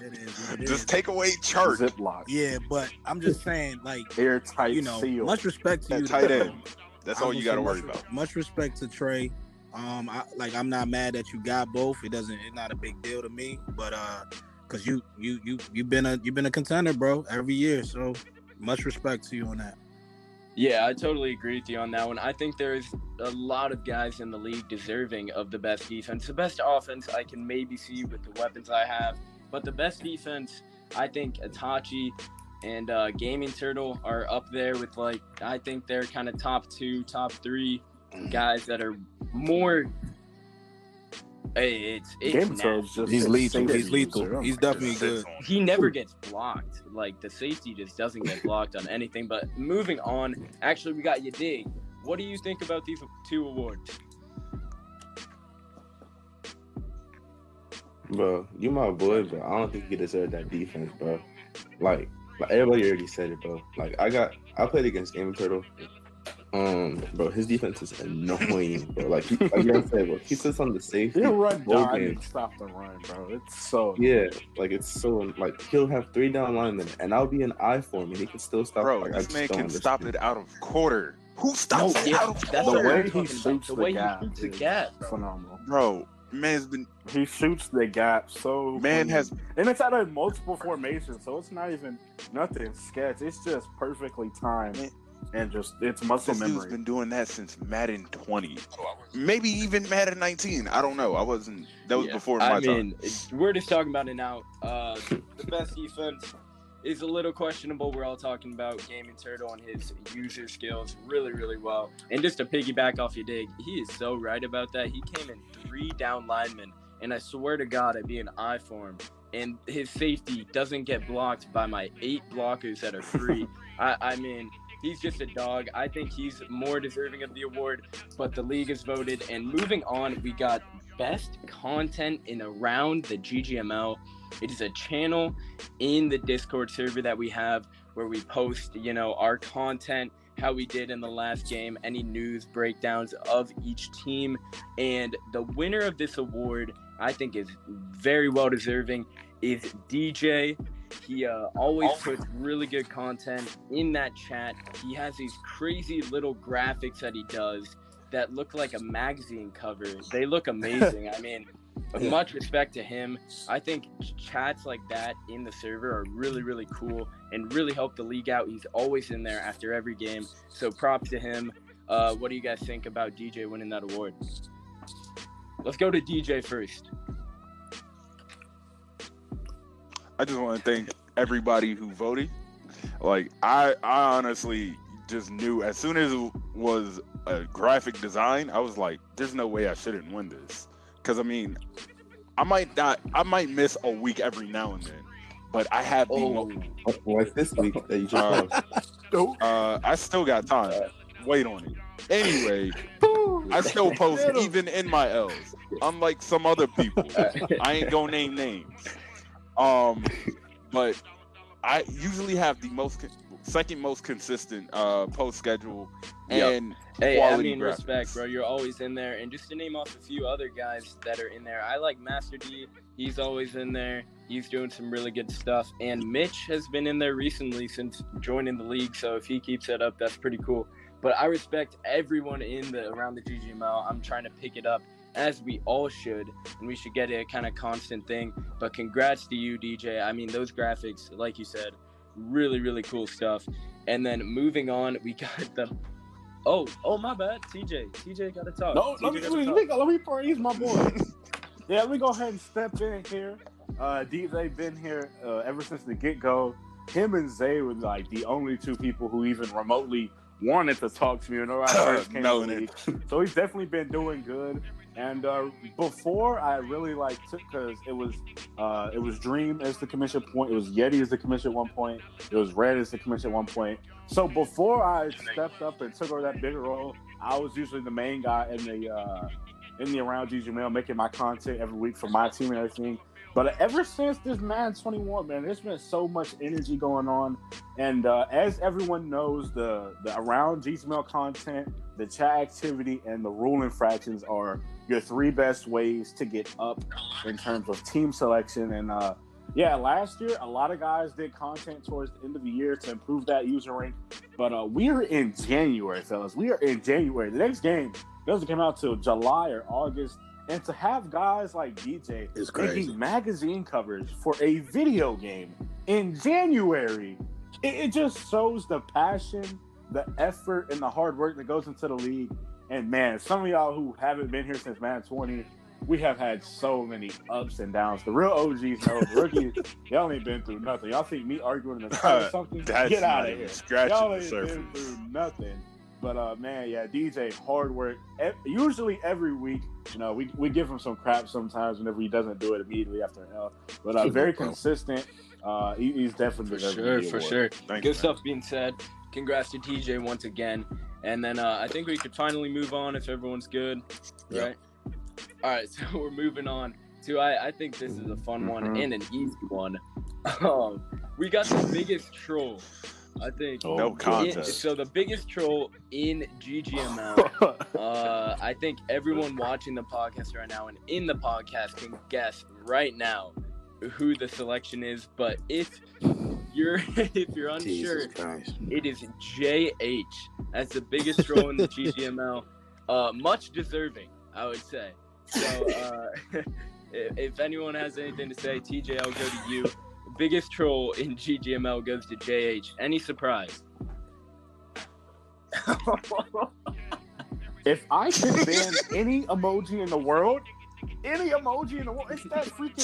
it is. What it Just is. take away church. Ziploc. Yeah, but I'm just saying, like Airtight you know, seal. much respect to That you. tight end. That's I all you got to worry much, about. Much respect to Trey. Um, I, like I'm not mad that you got both. It doesn't. It's not a big deal to me. But uh, cause you you you you've been a you've been a contender, bro, every year. So much respect to you on that. Yeah, I totally agree with you on that one. I think there's a lot of guys in the league deserving of the best defense. The best offense I can maybe see with the weapons I have, but the best defense, I think Itachi and uh, Gaming Turtle are up there with like I think they're kind of top two, top three guys that are more. Hey, it's it's Game nasty. Turtle's just He's a lethal. He's lethal. user. He's definitely good. he never gets blocked. Like the safety just doesn't get blocked on anything. But moving on, actually, we got Yadig. What do you think about these two awards? Bro, you my boy, but I don't think you deserve that defense, bro. Like, like everybody already said it, bro. Like I got, I played against Game Turtle. Um, bro, his defense is annoying, bro. Like, he, like you said, bro, he sits on the safety. He'll run down games. and stop the run, bro. It's so Yeah, like it's so like he'll have three down linemen, and I'll be an I for him, and he can still stop. Bro, like, this man don't can stop understand. it out of quarter. Who stops it yeah, out of that's the quarter? we're way he shoots. The the, way he gap. shoots the gap, bro. phenomenal. Bro, man's been He shoots the gap so man clean. has and it's out of multiple formations, so it's not even nothing sketch. It's just perfectly timed Man. And just it's muscle this dude's memory. been doing that since Madden 20, maybe even Madden 19. I don't know. I wasn't. That was Yeah, before my I time. mean, we're just talking about it now. Uh, the best defense is a little questionable. We're all talking about Gaming Turtle and his user skills really, really well. And just to piggyback off Yadig, he is so right about that. He came in three down linemen, and I swear to God, I'd be an eye for him. And his safety doesn't get blocked by my eight blockers that are free. [laughs] I, I mean, he's just a dog. I think he's more deserving of the award, but the league has voted. And moving on, we got best content in around the GGML. It is a channel in the Discord server that we have where we post, you know, our content, how we did in the last game, any news breakdowns of each team. And the winner of this award, I think, is very well deserving, is DJ. He uh, always puts really good content in that chat. He has these crazy little graphics that he does that look like a magazine cover. They look amazing. I mean, [laughs] much respect to him. I think chats like that in the server are really, really cool and really help the league out. He's always in there after every game. So props to him. Uh, what do you guys think about DJ winning that award? Let's go to DJ first. I just want to thank everybody who voted. Like I, I honestly just knew as soon as it was a graphic design, I was like, "There's no way I shouldn't win this." Because I mean, I might not, I might miss a week every now and then, but I have the, mo- Oh, Like this week that you just Uh, uh, I still got time. Wait on it. Anyway, I still post even in my L's, unlike some other people. [laughs] I ain't gonna name names. Um, but I usually have the most second most consistent uh post schedule Yep. and Hey, I quality mean, graphics. respect, bro. You're always in there. And just to name off a few other guys that are in there, I like Master D. He's always in there. He's doing some really good stuff. And Mitch has been in there recently since joining the league. So if he keeps that up, that's pretty cool. But I respect everyone in the around the GGML. I'm trying to pick it up as we all should, and we should get it a kind of constant thing. But congrats to you, DJ. I mean, those graphics, like you said, really, really cool stuff. And then moving on, we [laughs] got the. Oh, oh, my bad, TJ. TJ got to talk. No, let me, TJ let me, gotta let me, let me praise my boy. [laughs] yeah, let me go ahead and step in here. Uh, DJ been here uh, ever since the get go. Him and Zay were like the only two people who even remotely wanted to talk to me when I [laughs] first came No, to the. So he's definitely been doing good. And uh, before I really like took because it was uh, it was Dream as the commission point, it was Yeti as the commission at one point, it was Red as the commission at one point. So before I stepped up and took over that bigger role, I was usually the main guy in the uh, in the around GGML making my content every week for my team and everything. But ever since this Madden 21, man, there's been so much energy going on. And uh, as everyone knows, the the around GGML content, the chat activity, and the rule infractions are your three best ways to get up in terms of team selection. And uh, yeah, last year a lot of guys did content towards the end of the year to improve that user rank. But uh, we are in January, fellas. We are in January. The next game doesn't come out till July or August. And to have guys like DJ crazy. making magazine covers for a video game in January, it, it just shows the passion, the effort, and the hard work that goes into the league. And man, some of y'all who haven't been here since Madden 20, we have had so many ups and downs. The real OGs know the rookies, [laughs] y'all ain't been through nothing. Y'all see me arguing in the car or something? That's Get out of here. scratching Y'all the surface. been through nothing. But uh, man, yeah, DJ hard work. E- usually every week, you know, we, we give him some crap sometimes whenever he doesn't do it immediately after an L. But uh, very consistent. Uh, he, he's definitely For deserving sure, for award. sure. Thank Good you, stuff being said. Congrats to TJ once again. And then uh, I think we could finally move on if everyone's good. Yeah. Right? All right, [laughs] so we're moving on to I, I think this is a fun one Mhm. and an easy one. [laughs] Um, we got the biggest troll. I think. Oh, No God. contest. so the biggest troll in GGML [laughs] uh, I think everyone watching the podcast right now and in the podcast can guess right now who the selection is. But if you're [laughs] if you're unsure, it is JH as the biggest troll in the GGML. Uh, much deserving, I would say. So uh, [laughs] if, if anyone has anything to say, TJ, I'll go to you. Biggest troll in GGML goes to JH. Any surprise? [laughs] if I could ban any emoji in the world, any emoji in the world, it's that freaking.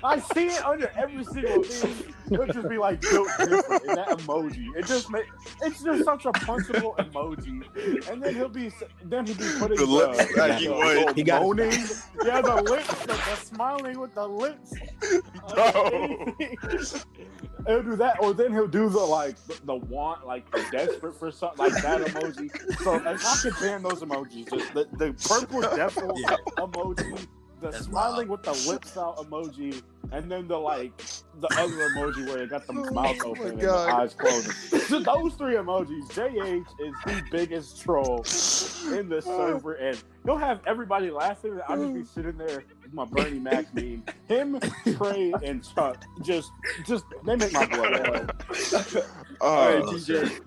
[laughs] I see it under every single thing. It'll just be like built different in that emoji. It just make it's just such a punchable emoji. And then he'll be then he'll be putting The lips the, that the, he the would. He got moaning. Yeah, the lips, the, the smiling with the lips. No. He'll do that, or then he'll do the like the, the want, like the desperate for something, like that emoji. So if I could ban those emojis, just the, the purple devil Yeah. Emoji, the That's smiling with the lips out emoji, and then the like the other emoji where they got the oh mouth Oh open my and God. the eyes closed. Just those three emojis. JH is the biggest troll in the server, and he'll have everybody laughing. and I'll just be sitting there with my Bernie Mac meme. Him, Trey, and Chuck just, just they make my blood boil. All right, right, TJ.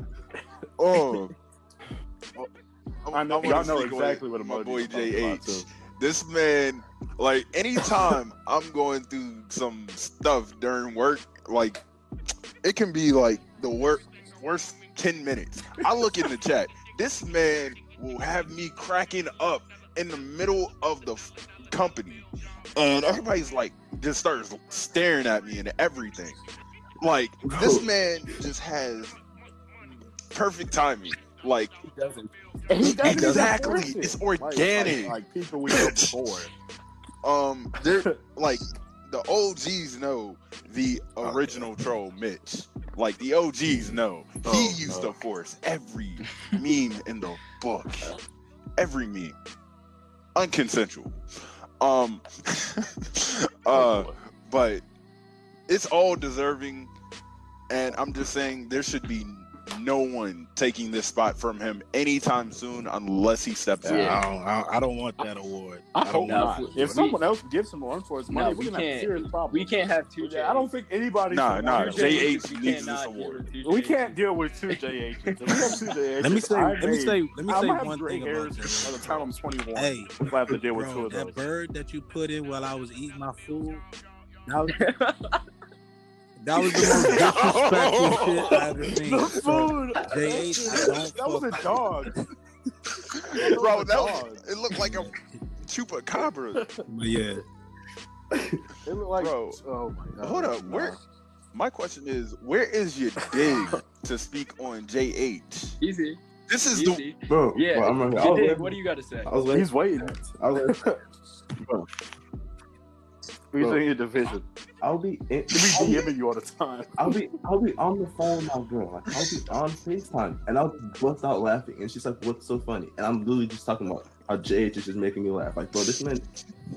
Oh. I know wanna y'all know exactly what my boy I'm talking about, JH. This man, like, anytime I'm going through some stuff during work, like, it can be like the wor- worst 10 minutes. I look in the chat. This man will have me cracking up in the middle of the f- company. And everybody's like, just starts staring at me and everything. Like, this man just has perfect timing. Like, He doesn't. And he doesn't Exactly. it. It's organic. Like, like people we know before. [laughs] um, they're like the OGs know the original troll Mitch. Like the OGs know he Oh, used no. to force every meme in the book, every meme, unconsensual. Um, [laughs] uh, but it's all deserving, and I'm just saying there should be no one taking this spot from him anytime soon unless he steps I, in. Yeah. don't, I, don't, I don't want that award. I don't hope know. not. We- If someone else gives him a run for his money, No, we're gonna have a serious problem. We can't have two. Yeah, I don't think anybody. Nah, should nah, want Two to- JH We needs this award. We can't deal with two JHs. If we have two JHs. Let me say. Let me may- say. Let me I'm say one thing about hairs by the time I'm 21. Hey, If I have to deal with two bro, of that bird that you put in while I was eating my food, that was, [laughs] that was the most [laughs] disrespectful shit I have ever seen. The food. JH, I don't that was a fuck- dog. [laughs] Bro, was a that was, it looked like a chupacabra. but yeah, It looked like. Bro, oh my god. hold up, where- My question is, where is your dig to speak on JH? Easy, This is the. Bro, Yeah. bro, I'm right here. I You was did. waiting- What do you got to say? I was waiting. He's waiting. I was waiting. Bro, He's Bro. in your division. I'll be in, He I'll be be, DMing you all the time. I'll be I'll be on the phone with my girl. Like I'll be on FaceTime and I'll just bust out laughing and she's like, What's so funny? And I'm literally just talking about how JH is just making me laugh. Like, bro, this man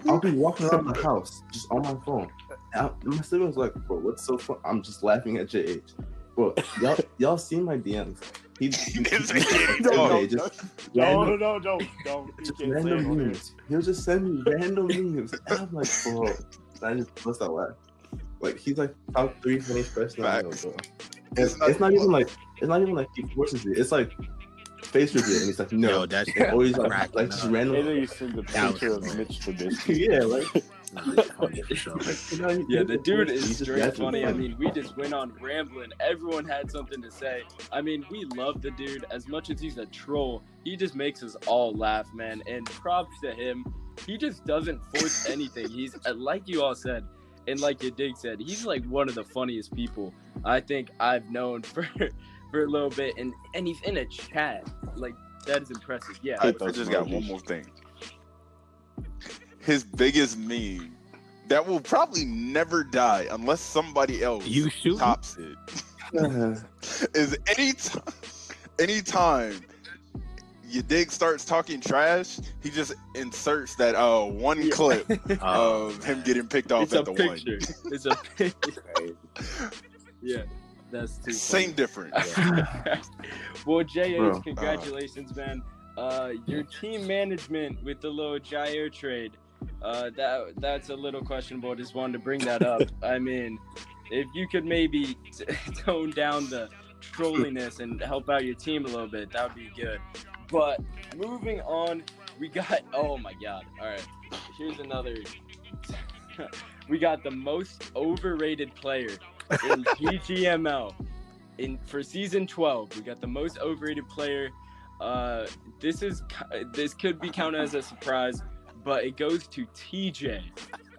I'll be walking around the house just on my phone. And, I, my siblings like, bro, what's so fun? I'm just laughing at JH. Bro, y'all y'all seen my DMs. He, he, This [laughs] he- kid, No, okay, no, just No, random- no, no, no, no. You just can't say it random memes. He'll just send me random memes. And I'm like, bro, I just bust out laugh. Like he's like top three funniest person I know, bro. It's It's, not- it's not even like it's not even like he forces it. It's like face reveal, and he's like, no. yo, that shit or he's like, like just up. And random. then you send the picture of. Mitch Trubisky. [laughs] yeah, like [laughs] for sure. [laughs] you know, he- Yeah, the dude is He's straight funny. I mean, we just went on rambling. Everyone had something to say. I mean, we love the dude as much as he's a troll. He just makes us all laugh, man. And props to him. He just doesn't force anything. He's uh, like you all said, and like Yadig said, he's like one of the funniest people I think I've known [laughs] for for a little bit. And and he's in a chat. Like that is impressive. Yeah. I, I just got one more thing. His biggest meme that will probably never die unless somebody else You shoot? tops it [laughs] [laughs] is anytime anytime Yadig starts talking trash, he just inserts that uh one Yeah. clip Uh, [laughs] [laughs] of him getting picked off it's a at the picture. It's a [laughs] picture. yeah. That's too one. Same funny. difference. well, JH, Bro. congratulations, man. Uh, your team management with the little Jair trade. Uh, that that's a little questionable. Just wanted to bring that up. I mean, if you could maybe t- tone down the trolliness and help out your team a little bit, that would be good. But moving on, we got. [laughs] Oh my God! All right, here's another. [laughs] we got the most overrated player in [laughs] GGML in for season 12 we got the most overrated player uh this is this could be counted as a surprise but it goes to tj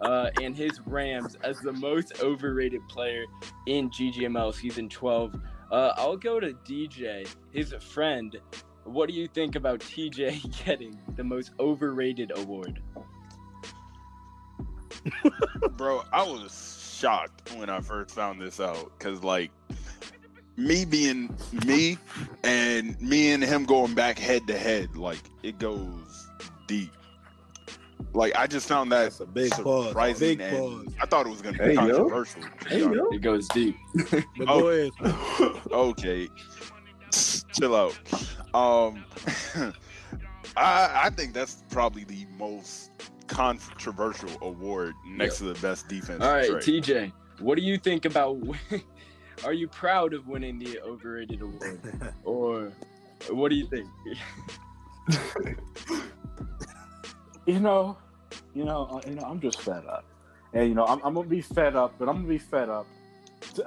uh and his rams as the most overrated player in ggml season 12 uh i'll go to dj his friend what do you think about tj [laughs] getting the most overrated award Bro, I was shocked when I first found this out because, like, me being me and me and him going back head to head, like, it goes deep. Like, I just found that That's a big pause. surprising Big pause. I thought it was going to be yo. controversial. Hey, it goes deep [laughs] Oh. [laughs] Okay, chill out. Um, [laughs] I I think that's probably the most controversial award next to the best defense. All right, trait. TJ, what do you think about? [laughs] Are you proud of winning the overrated award, [laughs] or what do you think? You know, you know, uh, you know. I'm just fed up, and you know, I'm, I'm gonna be fed up, but I'm gonna be fed up.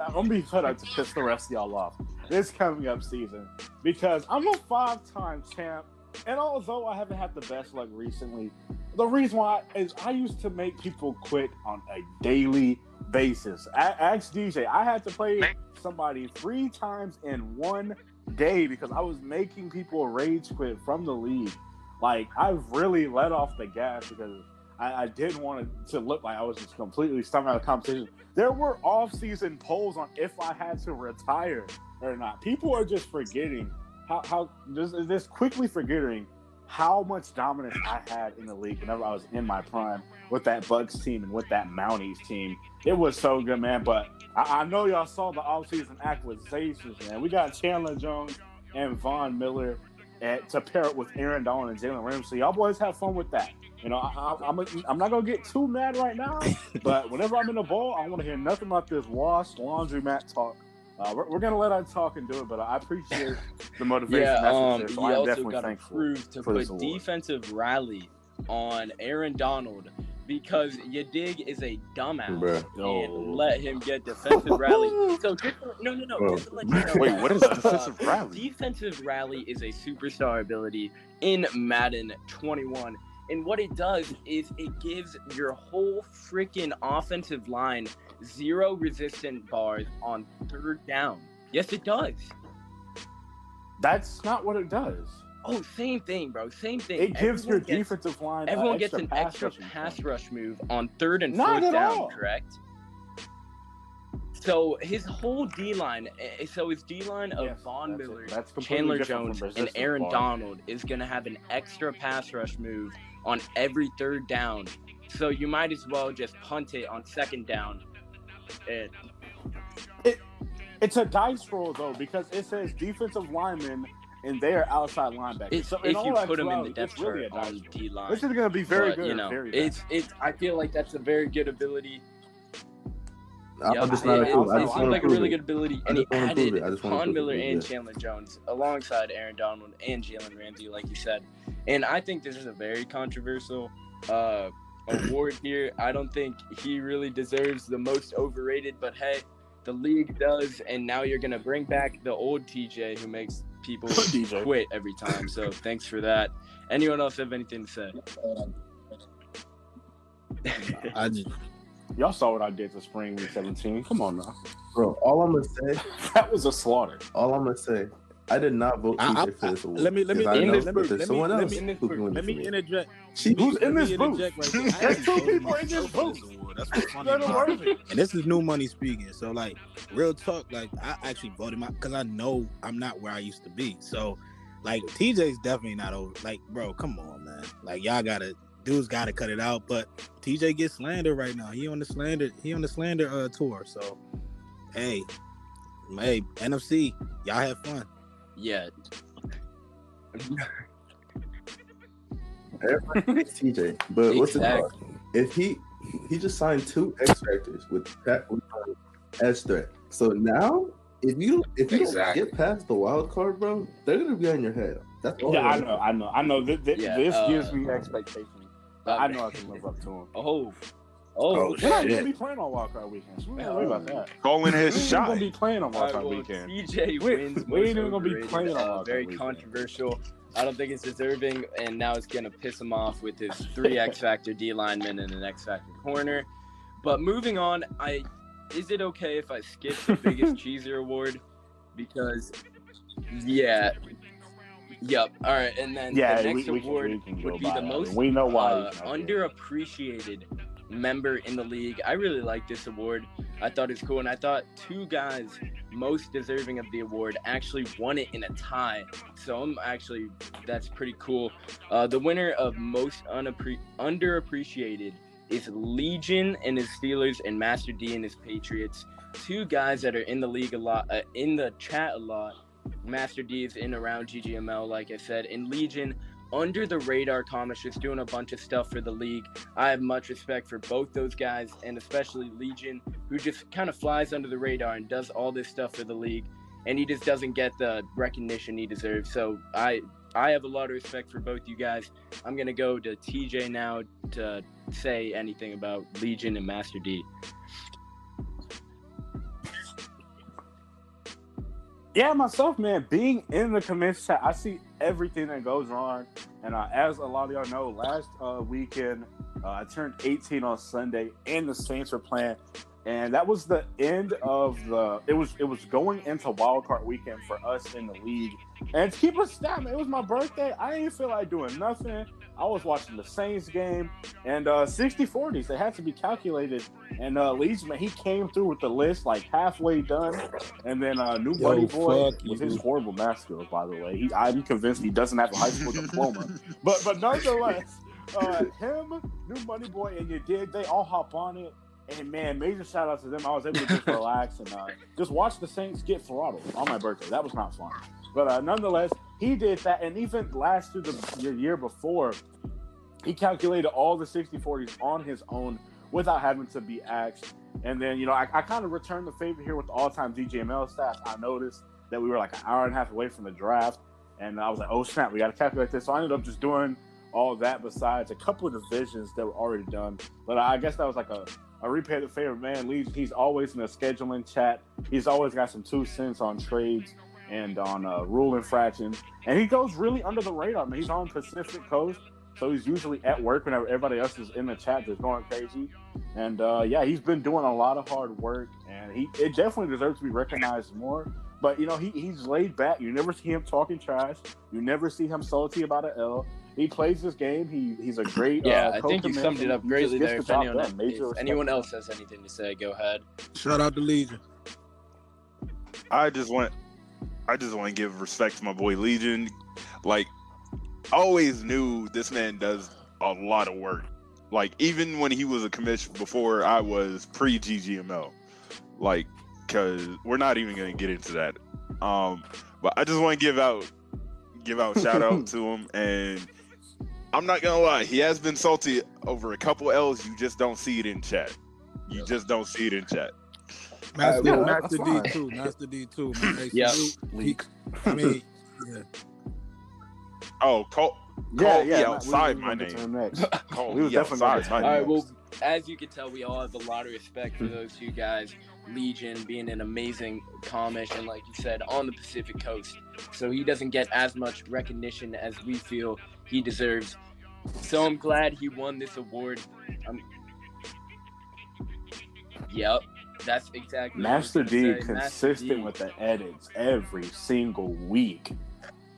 I'm gonna be fed up to piss the rest of y'all off this coming up season because I'm a five-time champ, and although I haven't had the best luck recently, the reason why is I used to make people quit on a daily basis. A- Ask DJ, I had to play somebody three times in one day because I was making people rage quit from the league. Like I've really let off the gas because I, I didn't want it to look like I was just completely stumped out of the competition. There were off-season polls on if I had to retire or not. People are just forgetting how how just, just quickly forgetting how much dominance I had in the league whenever I was in my prime with that Bucks team and with that Mounties team. It was so good, man. But I, I know y'all saw the offseason acquisitions, man. We got Chandler Jones and Von Miller at, to pair it with Aaron Donald and Jalen Ramsey. Y'all boys have fun with that. You know, I, I, I'm, I'm not going to get too mad right now, but whenever I'm in the ball, I want to hear nothing about this wash laundromat talk. Uh, we're, we're gonna let our talk and do it, but I appreciate the motivation. Yeah, that's um, sincere, he so I'm also definitely got to thankful. prove to put defensive rally on Aaron Donald because Yadig is a dumbass Bruh. and let him get defensive rally. So [laughs] just to- no, no, no. Bro. Just to let you know, Wait, what is defensive rally? Defensive rally is a superstar ability in Madden 21. And what it does is it gives your whole freaking offensive line zero resistant bars on third down. Yes, it does. That's not what it does. Oh, same thing, bro. Same thing. It gives your gets- defensive line. Everyone gets an extra pass rush move on third and Not fourth at down, all. correct? So his whole D line, eh, eh, so his D line of Yes, Von that's. Miller, That's Chandler Jones, and Aaron bar. Donald is going to have an extra pass rush move on every third down. So you might as well just punt it on second down. Eh, and It's a dice roll though because it says defensive lineman and they are outside linebackers. if, so if you put them in the depth it's really chart on. D line, This is going to be very but, good. you know, very it's it's. I feel like that's a very good ability. I'm Yeah, just it, not it, approve. I it just seems want like a really it. good ability, and he just wanna added it. I just wanna Von Miller it. and Yeah. Chandler Jones alongside Aaron Donald and Jalen Ramsey, like you said. And I think this is a very controversial uh, [coughs] award here. I don't think he really deserves the most overrated, but hey, the league does, and now you're gonna bring back the old TJ who makes people [coughs] quit every time. So thanks for that. Anyone else have anything to say? I just, Y'all saw what I did to Spring Week 17. Come on now. Bro, all I'm gonna say, [laughs] That was a slaughter. all I'm gonna say, I did not vote I- I- TJ for this award. let me let me because I in know this booth, let me- let me- in this who booth, can win let me interject. She, Who's [laughs] in this booth? right There's two people in this booth. That's what's [laughs] funny. They're the about it. and this is new money speaking. So like real talk, like I actually voted my because I know I'm not where I used to be. So like TJ's definitely not over. Like bro, come on man. Like y'all gotta dudes gotta cut it out. But TJ gets slander right now. He on the slander. He on the slander uh, tour. So hey, hey NFC, y'all have fun. yeah. [laughs] TJ, but what's it If he he just signed two X Factors with Pat with, uh, as threat. So now, if you if you Exactly. don't get past the wild card, bro, they're gonna be on your head. That's all. Yeah, I know, I know, I know. Th- th- Yeah, this uh, gives me expectations. But I know I can live up to him. Oh. Oh, Oh, We're not gonna be playing on Wildcard weekends. We're not worry about that. Calling We his ain't shot. gonna be playing on All right, Wildcard well, weekend. TJ We- wins. we ain't most even gonna be playing on uh, Wildcard Very Weekend. controversial. I don't think it's deserving, and now it's gonna piss him off with his three X Factor D linemen and an X Factor corner. But moving on, I is it okay if I skip the biggest [laughs] cheeser award? Because yeah. Yep. All right, and then Yeah, the we, next we can, award we can would be the that. most We know why. uh, he's not here. underappreciated member in the league. I really like this award. I thought it's cool, and I thought two guys most deserving of the award actually won it in a tie. So I'm actually that's pretty cool. Uh, the winner of most unappre- underappreciated is Legion and his Steelers and Master D and his Patriots. Two guys that are in the league a lot, uh, in the chat a lot. Master D is in around GGML, like I said, and Legion under the radar comics, just doing a bunch of stuff for the league. I have much respect for both those guys, and especially Legion, who just kind of flies under the radar and does all this stuff for the league, and he just doesn't get the recognition he deserves. So I I have a lot of respect for both you guys. I'm gonna go to TJ now to say anything about Legion and Master D. Yeah, myself, man, being in the chat, I see everything that goes on. And uh, as a lot of y'all know, last uh, weekend, uh, I turned 18 on Sunday, and the Saints were playing. And that was the end of the. It was it was going into wild card weekend for us in the league. And to keep it man, it was my birthday. I didn't feel like doing nothing. I was watching the Saints game and uh 60 40s. They had to be calculated. And uh Leeds, man, he came through with the list like halfway done. And then uh New Yo, Buddy Boy with his horrible math skills, by the way. He, I'm convinced he doesn't have a high school diploma. [laughs] But but nonetheless, uh, him, New Money Boy, and you did. They all hop on it. And man, major shout out to them. I was able to just relax and uh, just watch the Saints get throttled on my birthday. That was not fun. But uh, nonetheless, he did that. And even last year, the year before, he calculated all the 60 40s on his own without having to be asked. And then, you know, I, I kind of returned the favor here with the all time GGML stats. I noticed that we were like an hour and a half away from the draft. And I was like, oh, snap, we got to calculate this. So I ended up just doing all that besides a couple of divisions that were already done. But I guess that was like a, a repay the favor. Man, he's always in the scheduling chat. He's always got some two cents on trades and on uh, rule infractions. And he goes really under the radar, man. He's on Pacific Coast. So he's usually at work whenever everybody else is in the chat just going crazy. And uh, yeah, he's been doing a lot of hard work, and he it definitely deserves to be recognized more. But you know, he, he's laid back. You never see him talking trash. You never see him salty about an L. He plays this game. He he's a great. Yeah, uh, I think you summed it up He just greatly gets there. If job anyone, done. Major if anyone else has anything to say, go ahead. Shout out to Legion. I just want, I just want to give respect to my boy Legion. Like, I always knew this man does a lot of work. Like, even when he was a commission before I was pre GGML, like, cause we're not even gonna get into that. Um, but I just want to give out, give out [laughs] shout out to him, and I'm not gonna lie, he has been salty over a couple L's. You just don't see it in chat. You just don't see it in chat. Master, yeah, Master D two. Master D two, Man. Yeah. I mean, yeah. Oh, Cole, Yeah, yeah. me we- outside, we my gonna get to name. him. [laughs] Cole We was definitely outside, gonna my All get well, as you can tell, we all have a lot of respect for those two guys. Legion being an amazing comish, and like you said, on the Pacific Coast, so he doesn't get as much recognition as we feel he deserves. So I'm glad he won this award. Um, yep, that's exactly. what Master gonna D say. Master consistent D. with the edits every single week.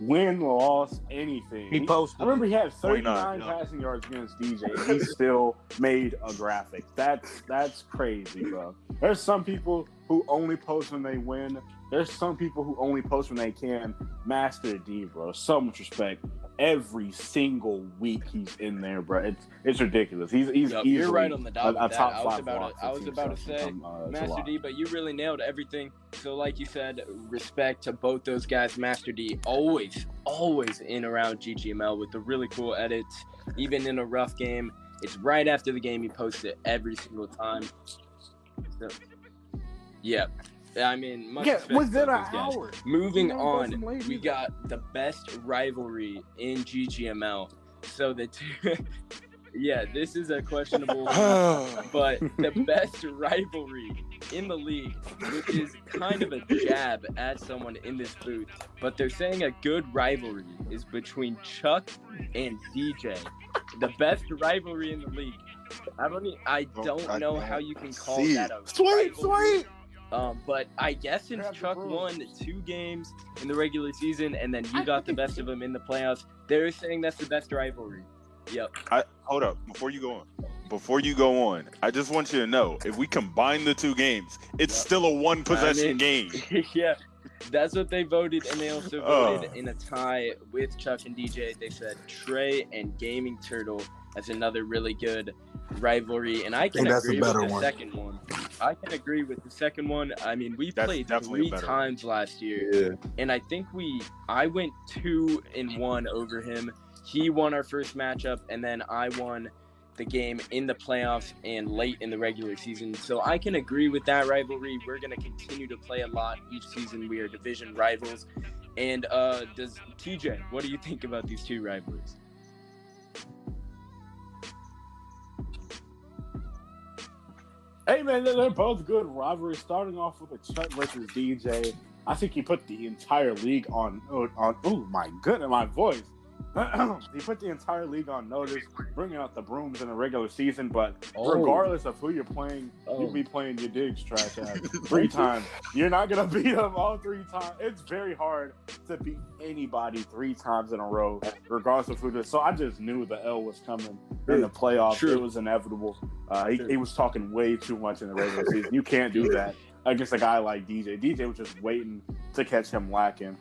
Win, loss, anything. He He- posted. I remember he had 39 29, yeah. passing yards against DJ, and he still made a graphic. That's that's crazy, bro. There's some people who only post when they win. There's some people who only post when they can. Master D, bro. So much respect. Every single week he's in there, bro. It's it's ridiculous. He's he's easily you're right on the dot a, a top I was five about to- I was about to say, from, uh, Master July. D, but you really nailed everything. So, like you said, respect to both those guys. Master D, always, always in around GGML with the really cool edits. Even in a rough game, it's right after the game he posts it every single time. So, yeah, I mean, much Yeah, respect to within an hour. Moving You know, both on, we got the best rivalry in GGML. So the two, [laughs] yeah, this is a questionable, [sighs] one, but the best rivalry in the league, which is kind of a jab at someone in this booth. But they're saying a good rivalry is between Chuck and DJ, the best rivalry in the league. I don't, I don't I know don't how you can call see that it. a Sweet, rivalry. sweet. Um, but I guess since Grab the Chuck broom. won two games in the regular season and then you got the best of him in the playoffs, they're saying that's the best rivalry. Yep. I hold up before you go on. Before you go on, I just want you to know if we combine the two games, it's Yep. still a one possession mean- game. [laughs] yeah. That's what they voted, and they also Oh. voted in a tie with Chuck and DJ. They said Trey and Gaming Turtle as another really good rivalry, and I can think that's a agree with the one. second one. I can agree with the second one. I mean, we That's played three better one. times last year. Yeah. and I think we I went two and one over him. He won our first matchup, and then I won the game in the playoffs and late in the regular season. So I can agree with that rivalry. We're gonna continue to play a lot each season. We are division rivals. And uh does TJ, what do you think about these two rivalries? Hey man, they're, both good rivalries. Starting off with a Chuck versus DJ, I think he put the entire league on on. Oh my goodness, my voice. [clears throat] he put the entire league on notice, bringing out the brooms in the regular season. But Oh. regardless of who you're playing, Oh. you'll be playing Yadig's trash ass [laughs] three times. You're not gonna [laughs] beat them all three times. It's very hard to beat anybody three times in a row, regardless of who is. So I just knew the L was coming in the playoffs. True. It was inevitable. Uh, he, he was talking way too much in the regular season. You can't do that against a guy like DJ. DJ was just waiting to catch him lacking.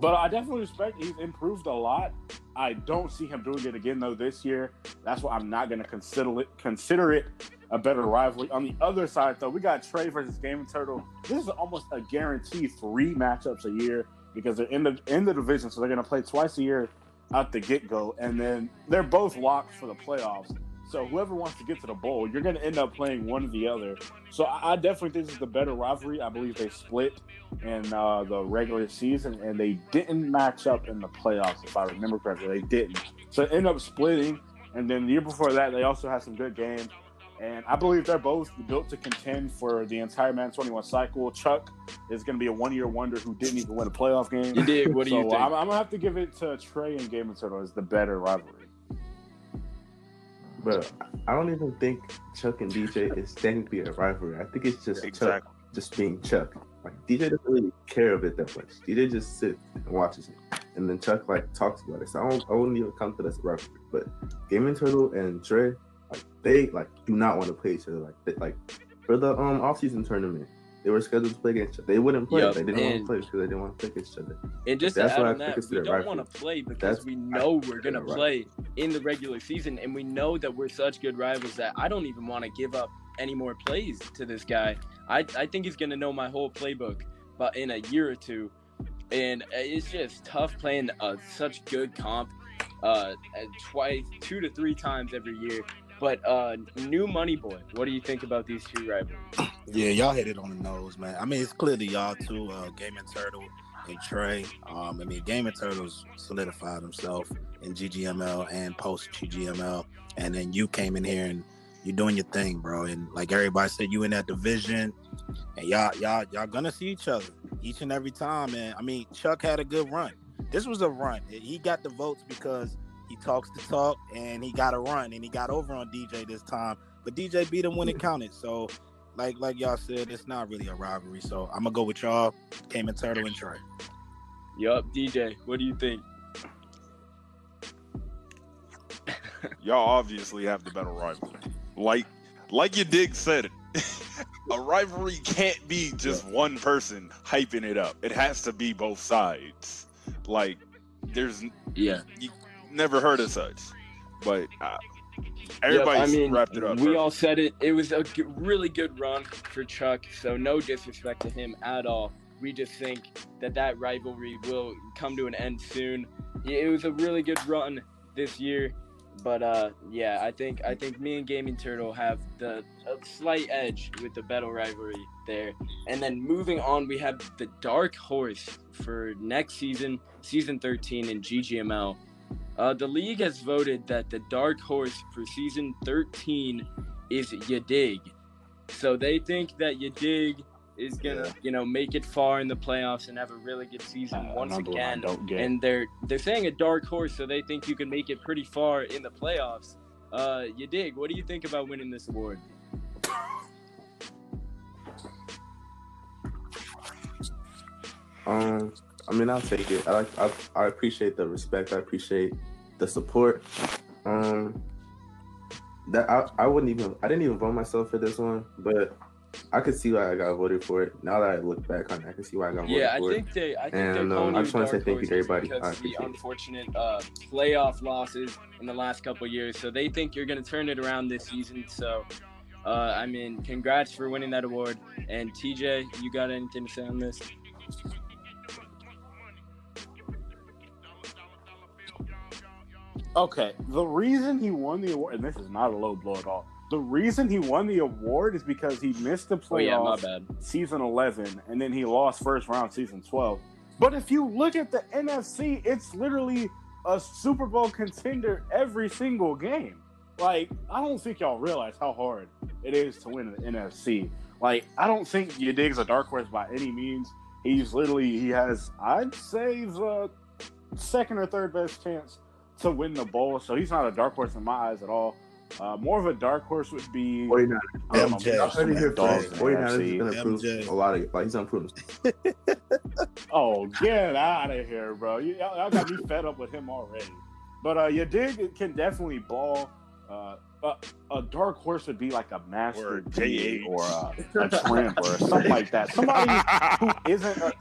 But I definitely respect he's improved a lot. I don't see him doing it again though this year. That's why I'm not going to consider it consider it a better rivalry. On the other side though, we got Trey versus Game Turtle. This is almost a guarantee three matchups a year because they're in the in the division, so they're going to play twice a year out the get go, and then they're both locked for the playoffs. So whoever wants to get to the bowl, you're going to end up playing one or the other. So I, definitely think this is the better rivalry. I believe they split in uh, the regular season, and they didn't match up in the playoffs, if I remember correctly. They didn't. So ended up splitting. And then the year before that, they also had some good games. And I believe they're both built to contend for the entire Madden 21 cycle. Chuck is going to be a one year wonder who didn't even win a playoff game. Yadig? What do you think? I'm, I'm going to have to give it to Trey and Gaming Turtle as the better rivalry. But I don't even think Chuck and DJ is technically a rivalry. I think it's just Chuck just being Chuck. Like DJ doesn't really care of it that much. DJ just sits and watches it, and then Chuck like talks about it. So I, don't, I wouldn't even count that as a rivalry. But Gaming Turtle and Dre, like they like do not want to play each other. Like they, like for the um off season tournament, they were scheduled to play against each other. They wouldn't play. Yup, they didn't want to play because they didn't want to play against each other. And just That's to add what I on that, we don't want to play because That's- we know we're gonna a play in the regular season, and we know that we're such good rivals that I don't even want to give up any more plays to this guy. I I think he's gonna know my whole playbook, but in a year or two, and it's just tough playing uh, such good comp, uh, twice, two to three times every year. But uh, new money boy, what do you think about these two rivals? Yeah, y'all hit it on the nose, man. I mean, it's clearly y'all two, uh, Gaming Turtle and Trey. Um, I mean, Gaming Turtles solidified himself in GGML and post GGML, and then you came in here and you're doing your thing, bro. And like everybody said, you in that division, and y'all, y'all, y'all gonna see each other each and every time. And I mean, Chuck had a good run. This was a run. He got the votes because talks the talk, and he got a run, and he got over on DJ this time. But DJ beat him when it counted. So like like y'all said, it's not really a rivalry. So I'm gonna go with y'all, Gaming Turtle and Trey. Yup, DJ, what do you think? Y'all obviously have the better rivalry. Like, like Yadig said it. [laughs] a rivalry can't be just one person hyping it up. It has to be both sides. Like, there's Yeah. Never heard of such. But uh, Yep, everybody I mean, wrapped it up. We all said it. It was a g- really good run for Chuck, so no disrespect to him at all. We just think that that rivalry will come to an end soon. It was a really good run this year, but uh, yeah, I think I think me and Gaming Turtle have the a slight edge with the battle rivalry there. And then moving on, we have the Dark Horse for next season, season 13 in GGML. Uh, the league has voted that the dark horse for season 13 is Yadig. So they think that Yadig is gonna, Yeah. you know, make it far in the playoffs and have a really good season Uh, once another one again. And they're they're saying a dark horse, so they think you can make it pretty far in the playoffs. Uh, Yadig, what do you think about winning this award? Um, I mean, I'll take it. I like. I, I appreciate the respect. I appreciate the support. Um, that I, I wouldn't even. I didn't even vote myself for this one, but I could see why I got voted for it. Now that I look back on it, I can see why I got Yeah, I voted for think they. I think And, they're um, I just wanna say thank you to everybody. I because the unfortunate uh, playoff losses in the last couple of years. So they think you're going to turn it around this season. So, uh, I mean, congrats for winning that award. And TJ, you got anything to say on this? Okay, the reason he won the award, and this is not a low blow at all. The reason he won the award is because he missed the Oh yeah, my bad. season 11, and then he lost first round season 12. But if you look at the NFC, it's literally a Super Bowl contender every single game. Like, I don't think y'all realize how hard it is to win the NFC. Like, I don't think Yadig's a dark horse by any means. He's literally, he has, I'd say, the second or third best chance to win the bowl. So he's not a dark horse in my eyes at all. Uh, more of a dark horse would be 49. I MJ. I heard here dogs 49 is gonna improve MJ. a lot of like he's gonna. [laughs] Oh, get out of here, bro! You, y'all, y'all got me fed up with him already. But uh, Yadig can definitely ball. Uh, a, a dark horse would be like a master Or G or a, a tramp or something like that. Somebody who isn't a,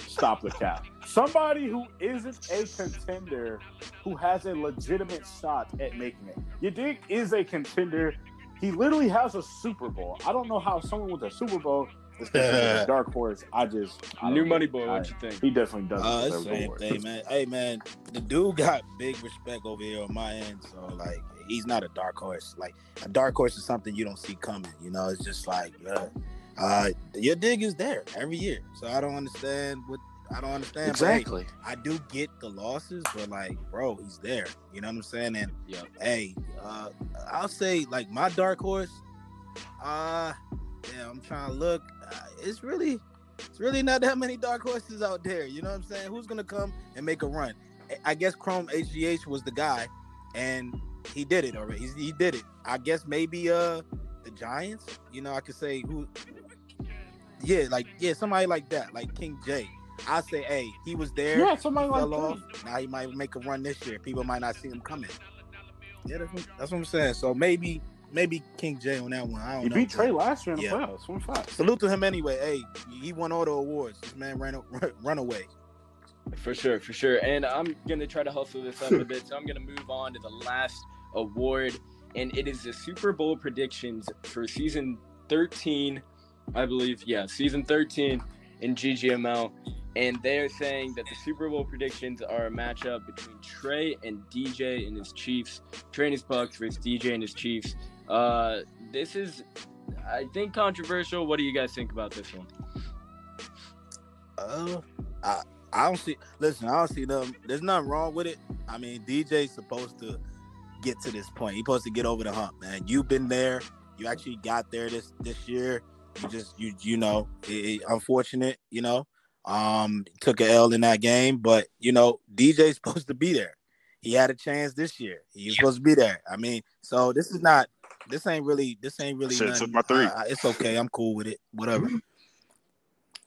stop the cap. Somebody who isn't a contender who has a legitimate shot at making it. Yadig is a contender. He literally has a Super Bowl. I don't know how someone with a Super Bowl is a [laughs] dark horse. I just I New money know. boy, I- what you think? he definitely doesn't Uh, it's the same thing, man. Hey, man, the dude got big respect over here on my end. So, like, he's not a dark horse. Like, a dark horse is something you don't see coming. You know, it's just like, uh, uh Yadig is there every year. So I don't understand what I don't understand. but, hey, I do get the losses, but like, bro, he's there. You know what I'm saying? And Yep. hey, uh, I'll say like my dark horse. Uh, yeah, I'm trying to look. Uh, it's really, it's really not that many dark horses out there. You know what I'm saying? Who's gonna come and make a run? I guess Chrome HGH was the guy, and he did it already. He, he did it. I guess maybe uh the Giants. You know, I could say who. Yeah, like yeah, somebody like that, like King J. I say, hey, he was there. Yeah, somebody like fell that. off. Now he might make a run this year. People might not see him coming. Yeah, that's what, that's what I'm saying. So maybe maybe King J on that one. I don't He know. He beat but Trey last year in the Yeah. playoffs. One fact. Salute to him anyway. Hey, he won all the awards. This man ran [laughs] run away. For sure, for sure. And I'm gonna try to hustle this up a bit. So I'm gonna move on to the last award, and it is the Super Bowl predictions for season 13, I believe. Yeah, season 13 in GGML. And they're saying that the Super Bowl predictions are a matchup between Trey and DJ and his Chiefs. Trey and his Bucks versus DJ and his Chiefs. Uh, this is, I think, controversial. What do you guys think about this one? Uh, I I don't see. Listen, I don't see them. There's nothing wrong with it. I mean, DJ's supposed to get to this point. He's supposed to get over the hump, man. You've been there. You actually got there this this year. You just you you know, it, it- unfortunate. You know, um, took a L in that game, but you know, DJ's [laughs] supposed to be there. He had a chance this year. He's supposed to be there. I mean, so this is not. This ain't really. This ain't really. Shit, nothing. took my three. Uh, it's okay. I'm cool with it. Whatever.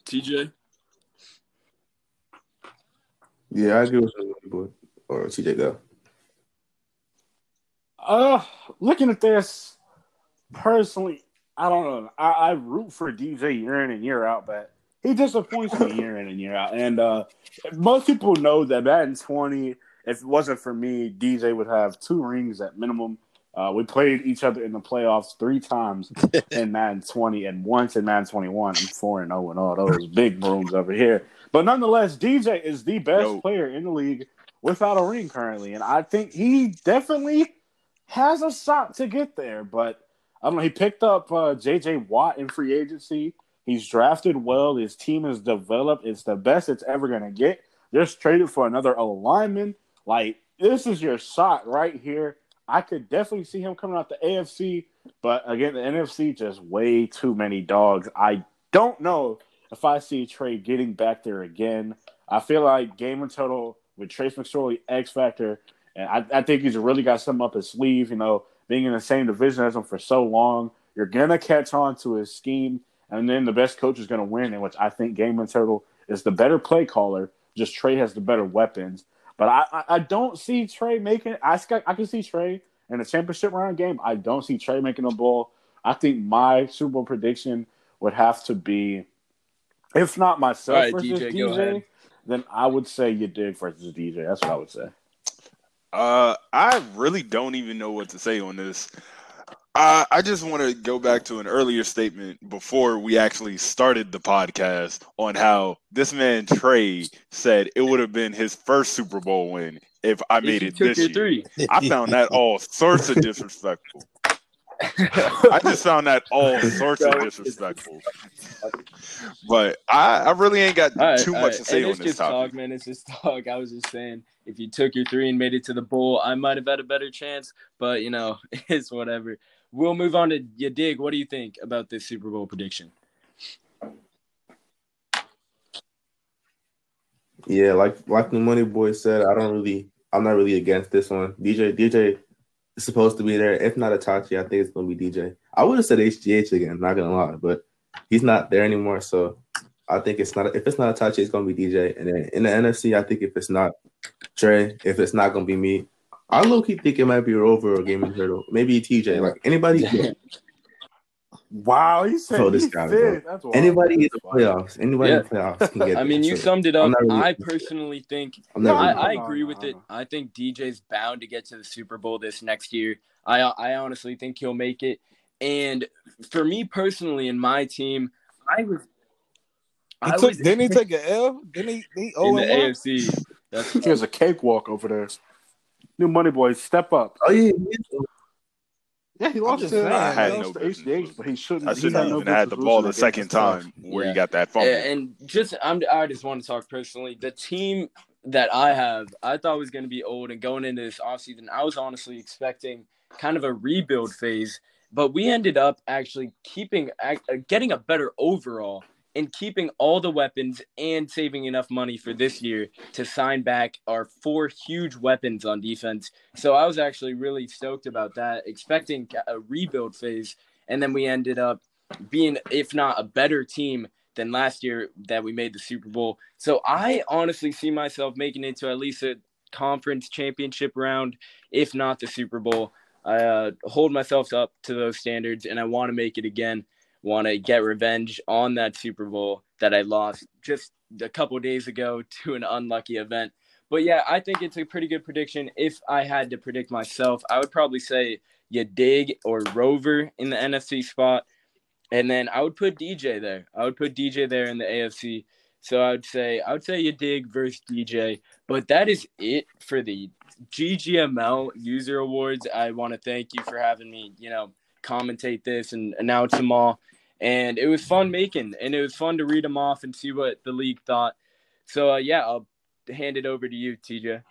TJ? Yeah, I agree with you, boy. Or TJ go. Uh, looking at this personally, I don't know. I, I root for DJ year in and year out, but he disappoints me year in and year out. And uh, most people know that Madden 20, if it wasn't for me, DJ would have two rings at minimum. Uh, we played each other in the playoffs three times [laughs] in Madden 20 and once in Madden 21. I'm 4 and 0 and all those big rooms over here. But nonetheless, DJ is the best Yo. player in the league without a ring currently. And I think he definitely has a shot to get there. But I don't know. He picked up uh, JJ Watt in free agency. He's drafted well. His team is developed. It's the best it's ever going to get. Just traded for another alignment. Like, this is your shot right here. I could definitely see him coming out the AFC. But again, the NFC just way too many dogs. I don't know if I see Trey getting back there again. I feel like Gaming Turtle with Trace McSorley, X Factor, and I, I think he's really got something up his sleeve. You know, being in the same division as him for so long, you're gonna catch on to his scheme, and then the best coach is gonna win. In which I think Gaming Turtle is the better play caller. Just Trey has the better weapons, but I I, I don't see Trey making. I I can see Trey in the championship round game. I don't see Trey making a bowl. I think my Super Bowl prediction would have to be, if not myself right, versus DJ, DJ, then I would say Yadig versus DJ. That's what I would say. Uh, I really don't even know what to say on this. I I just want to go back to an earlier statement before we actually started the podcast on how this man Trey said it would have been his first Super Bowl win if I made If it this year. three. I found that all sorts of disrespectful. I just found that all sorts of [laughs] disrespectful. But I, I really ain't got All right, too all much right. to say And on it's this just topic. talk, man. It's just talk. I was just saying, if you took your three and made it to the bowl, I might have had a better chance. But you know, [laughs] it's whatever. We'll move on to Yadig. What do you think about this Super Bowl prediction? Yeah, like like the Money Boy said, I don't really, I'm not really against this one. DJ, DJ is supposed to be there. If not Itachi, I think it's gonna be DJ. I would have said HGH again, not gonna lie, but he's not there anymore. So I think it's not. If it's not Itachi, it's gonna be DJ. And then in the NFC, I think if it's not Trey, if it's not gonna be me, I low key think it might be Rover or Gaming Turtle, maybe TJ. Like anybody. [laughs] Wow, he said So this he guy, fit. That's. Anybody in the playoffs, anybody in the playoffs can [laughs] get. I mean, you So summed it up. I'm really- I personally think I'm I, I agree no, with no, it. I think DJ's bound to get to the Super Bowl this next year. I I honestly think he'll make it. And for me personally, in my team, I was. He I took, was didn't he take an L? Didn't he? he in oh, the AFC. That's He has a cakewalk over there. New money Boys, step up. Oh yeah, he is. Yeah, he lost just to, saying, I I he had lost no to HDH, but he shouldn't. I shouldn't had have no even had the ball the second Wisconsin. time where Yeah. he got that fumble. and just I'm I just want to talk personally. The team that I have, I thought was going to be old, and going into this offseason, I was honestly expecting kind of a rebuild phase, but we ended up actually keeping uh, getting a better overall and keeping all the weapons and saving enough money for this year to sign back our four huge weapons on defense. So I was actually really stoked about that, expecting a rebuild phase, and then we ended up being, if not a better team than last year that we made the Super Bowl. So I honestly see myself making it to at least a conference championship round, if not the Super Bowl. I uh, hold myself up to those standards, and I want to make it again. Want to get revenge on that Super Bowl that I lost just a couple days ago [laughs] to an unlucky event. But yeah, I think it's a pretty good prediction. If I had to predict myself, I would probably say Yadig or Rover in the NFC spot. And then I would put DJ there. I would put DJ there in the AFC. So I would say I would say Yadig versus DJ. But that is it for the GGML user awards. I want to thank you for having me, you know, commentate this and announce them all. And it was fun making, and it was fun to read them off and see what the league thought. So uh, yeah, I'll hand it over to you, TJ.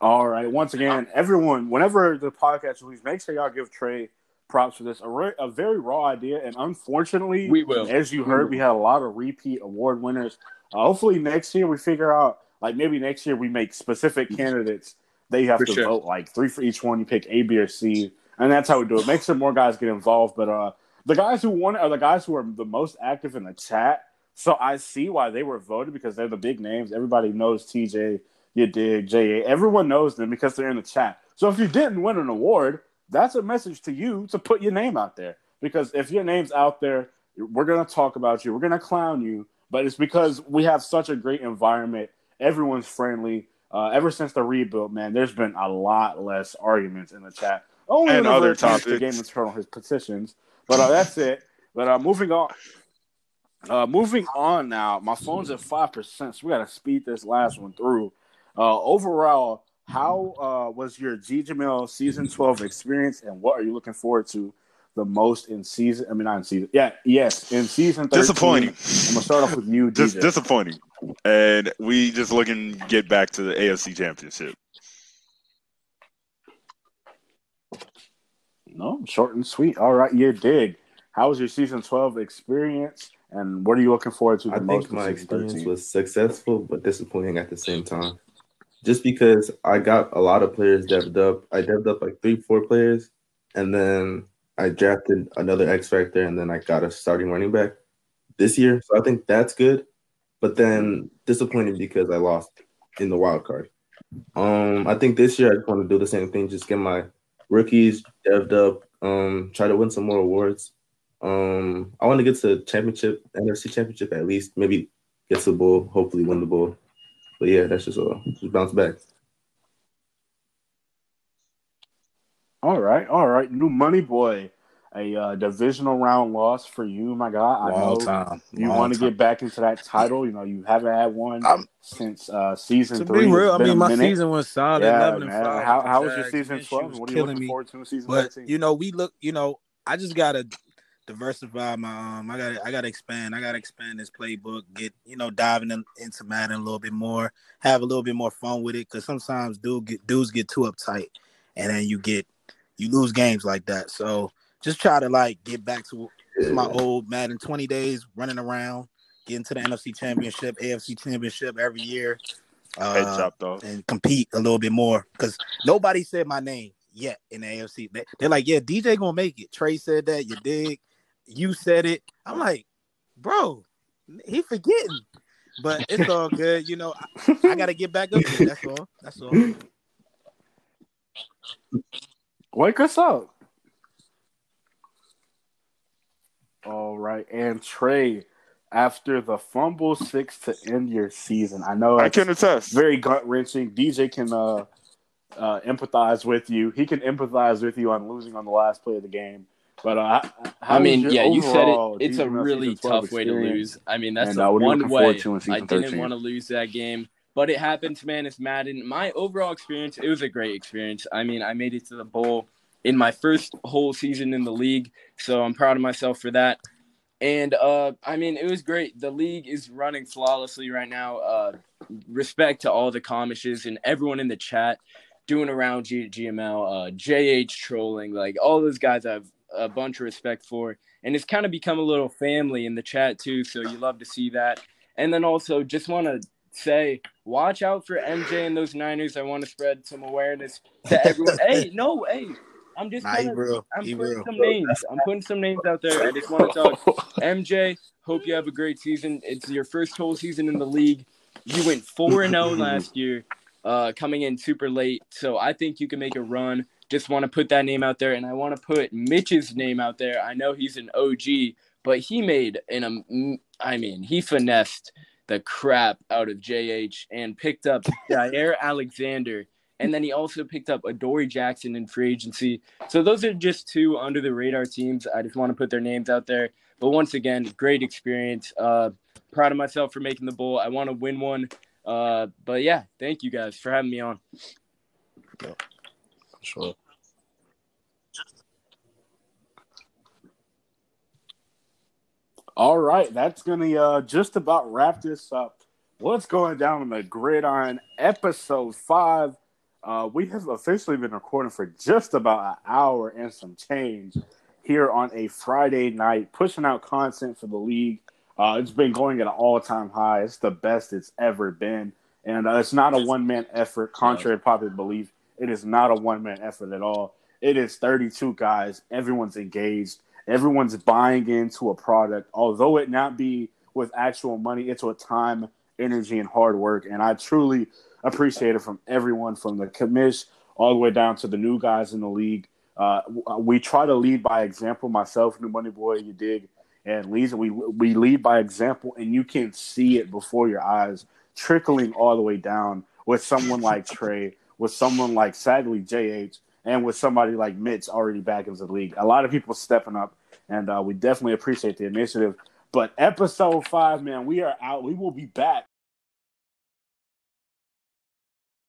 All right. Once again, everyone, whenever the podcast release, make sure y'all give Trey props for this. A, re- a very raw idea, and unfortunately, We will. As you heard, we had a lot of repeat award winners. Uh, hopefully, next year we figure out, like maybe next year we make specific candidates. They have For to sure. vote like three for each one. You pick A, B, or C, and that's how we do it. Make sure more guys get involved. But uh, the guys who won are the guys who are the most active in the chat. So I see why they were voted because they're the big names. Everybody knows TJ, Yadig, JA. Everyone knows them because they're in the chat. So if you didn't win an award, that's a message to you to put your name out there. Because if your name's out there, we're gonna talk about you. We're gonna clown you. But it's because we have such a great environment. Everyone's friendly. Uh, ever since the rebuild, man, there's been a lot less arguments in the chat. Only And other it comes to. Game of Thrones, his petitions. But uh, that's it. But uh, moving on. Uh, moving on now. My phone's at five percent, so we gotta speed this last one through. Uh, overall, how uh, was your GGML season twelve experience, and what are you looking forward to the most in season? I mean, not in season. Yeah, yes, in season. 13. Disappointing. I'm gonna start off with you, Just disappointing. And we just looking get back to the AFC Championship. No, short and sweet. All right, Yadig. How was your season twelve experience, and what are you looking forward to the I most think my experience 13? was successful but disappointing at the same time. Just because I got a lot of players devved up. I devved up like three, four players, and then I drafted another X Factor, and then I got a starting running back this year. So I think that's good. But then disappointed because I lost in the wild card. Um, I think this year I just want to do the same thing, just get my rookies devved up, um, try to win some more awards. Um, I want to get to championship, NFC championship at least, maybe get to the bowl, hopefully win the bowl. But yeah, that's just all. Just bounce back. All right, all right. New money boy, a uh, divisional round loss for you, my guy. I Long know time. you want to get back into that title. You know, you haven't had one Um, since uh, season To three. be real, I mean, my minute. season was solid, Yeah, eleven and man. five. How, how was your season twelve? What are you killing looking me. forward to in season But thirteen? you know, we look. You know, I just gotta diversify my. Um, I gotta. I gotta expand. I gotta expand this playbook. Get you know, diving in, into Madden a little bit more. Have a little bit more fun with it because sometimes dude get dudes get too uptight, and then you get you lose games like that. So just try to like get back to my old Madden 20 days running around, getting to the NFC Championship, AFC Championship every year. Head Uh, chopped off. and compete a little bit more because nobody said my name yet in the AFC. They, they're like, yeah, DJ gonna make it. Trey said that. Yadig? You said it. I'm like, bro, he forgetting. But it's [laughs] all good. You know, I, I gotta get back up there. That's all. That's all. Wake us up. All right, and Trey, after the fumble six to end your season, I know I can attest. very gut wrenching. DJ can uh, uh, empathize with you. He can empathize with you on losing on the last play of the game. But uh, how I mean, your yeah, you said it. It's a really tough way to lose. I mean, that's And, the uh, what are you one way to in I didn't 13? want to lose that game. But it happened, man. It's Madden. My overall experience, it was a great experience. I mean, I made it to the bowl in my first whole season in the league, so I'm proud of myself for that. And uh, I mean, it was great. The league is running flawlessly right now. Uh, respect to all the commishes and everyone in the chat doing around G- GML, uh, JH trolling, like all those guys I have a bunch of respect for. And it's kind of become a little family in the chat too. So you love to see that. And then also just want to say, watch out for MJ and those Niners. I want to spread some awareness to everyone. [laughs] hey, no, hey, I'm just Nah, kinda, real. I'm He putting real. some names. I'm putting some names out there. I just want to talk. MJ, hope you have a great season. It's your first whole season in the league. You went 4 and 0 last [laughs] year, uh, coming in super late. So I think you can make a run. Just want to put that name out there. And I want to put Mitch's name out there. I know he's an OG, but he made an, um, I mean, he finessed the crap out of JH and picked up Jaire Alexander. And then he also picked up Adoree Jackson in free agency. So those are just two under the radar teams. I just want to put their names out there. But once again, great experience. Uh, proud of myself for making the bowl. I want to win one. Uh, but yeah, thank you guys for having me on. Sure. All right, that's gonna uh, just about wrap this up. What's going down on the gridiron? Episode five. Uh, we have officially been recording for just about an hour and some change here on a Friday night, pushing out content for the league. Uh, it's been going at an all-time high. It's the best it's ever been, and uh, it's not a one-man effort. Contrary to popular belief, it is not a one-man effort at all. It is 32 guys. Everyone's engaged everyone's buying into a product, although it not be with actual money, it's with time, energy, and hard work. And I truly appreciate it from everyone, from the commish all the way down to the new guys in the league. Uh, we try to lead by example. Myself, New Money Boy, Yadig, and Lisa, we we lead by example, and you can see it before your eyes, trickling all the way down with someone like Trey, with someone like sadly JH, and with somebody like Mitch already back into the league. A lot of people stepping up, and uh, we definitely appreciate the initiative. But episode five, man, we are out. We will be back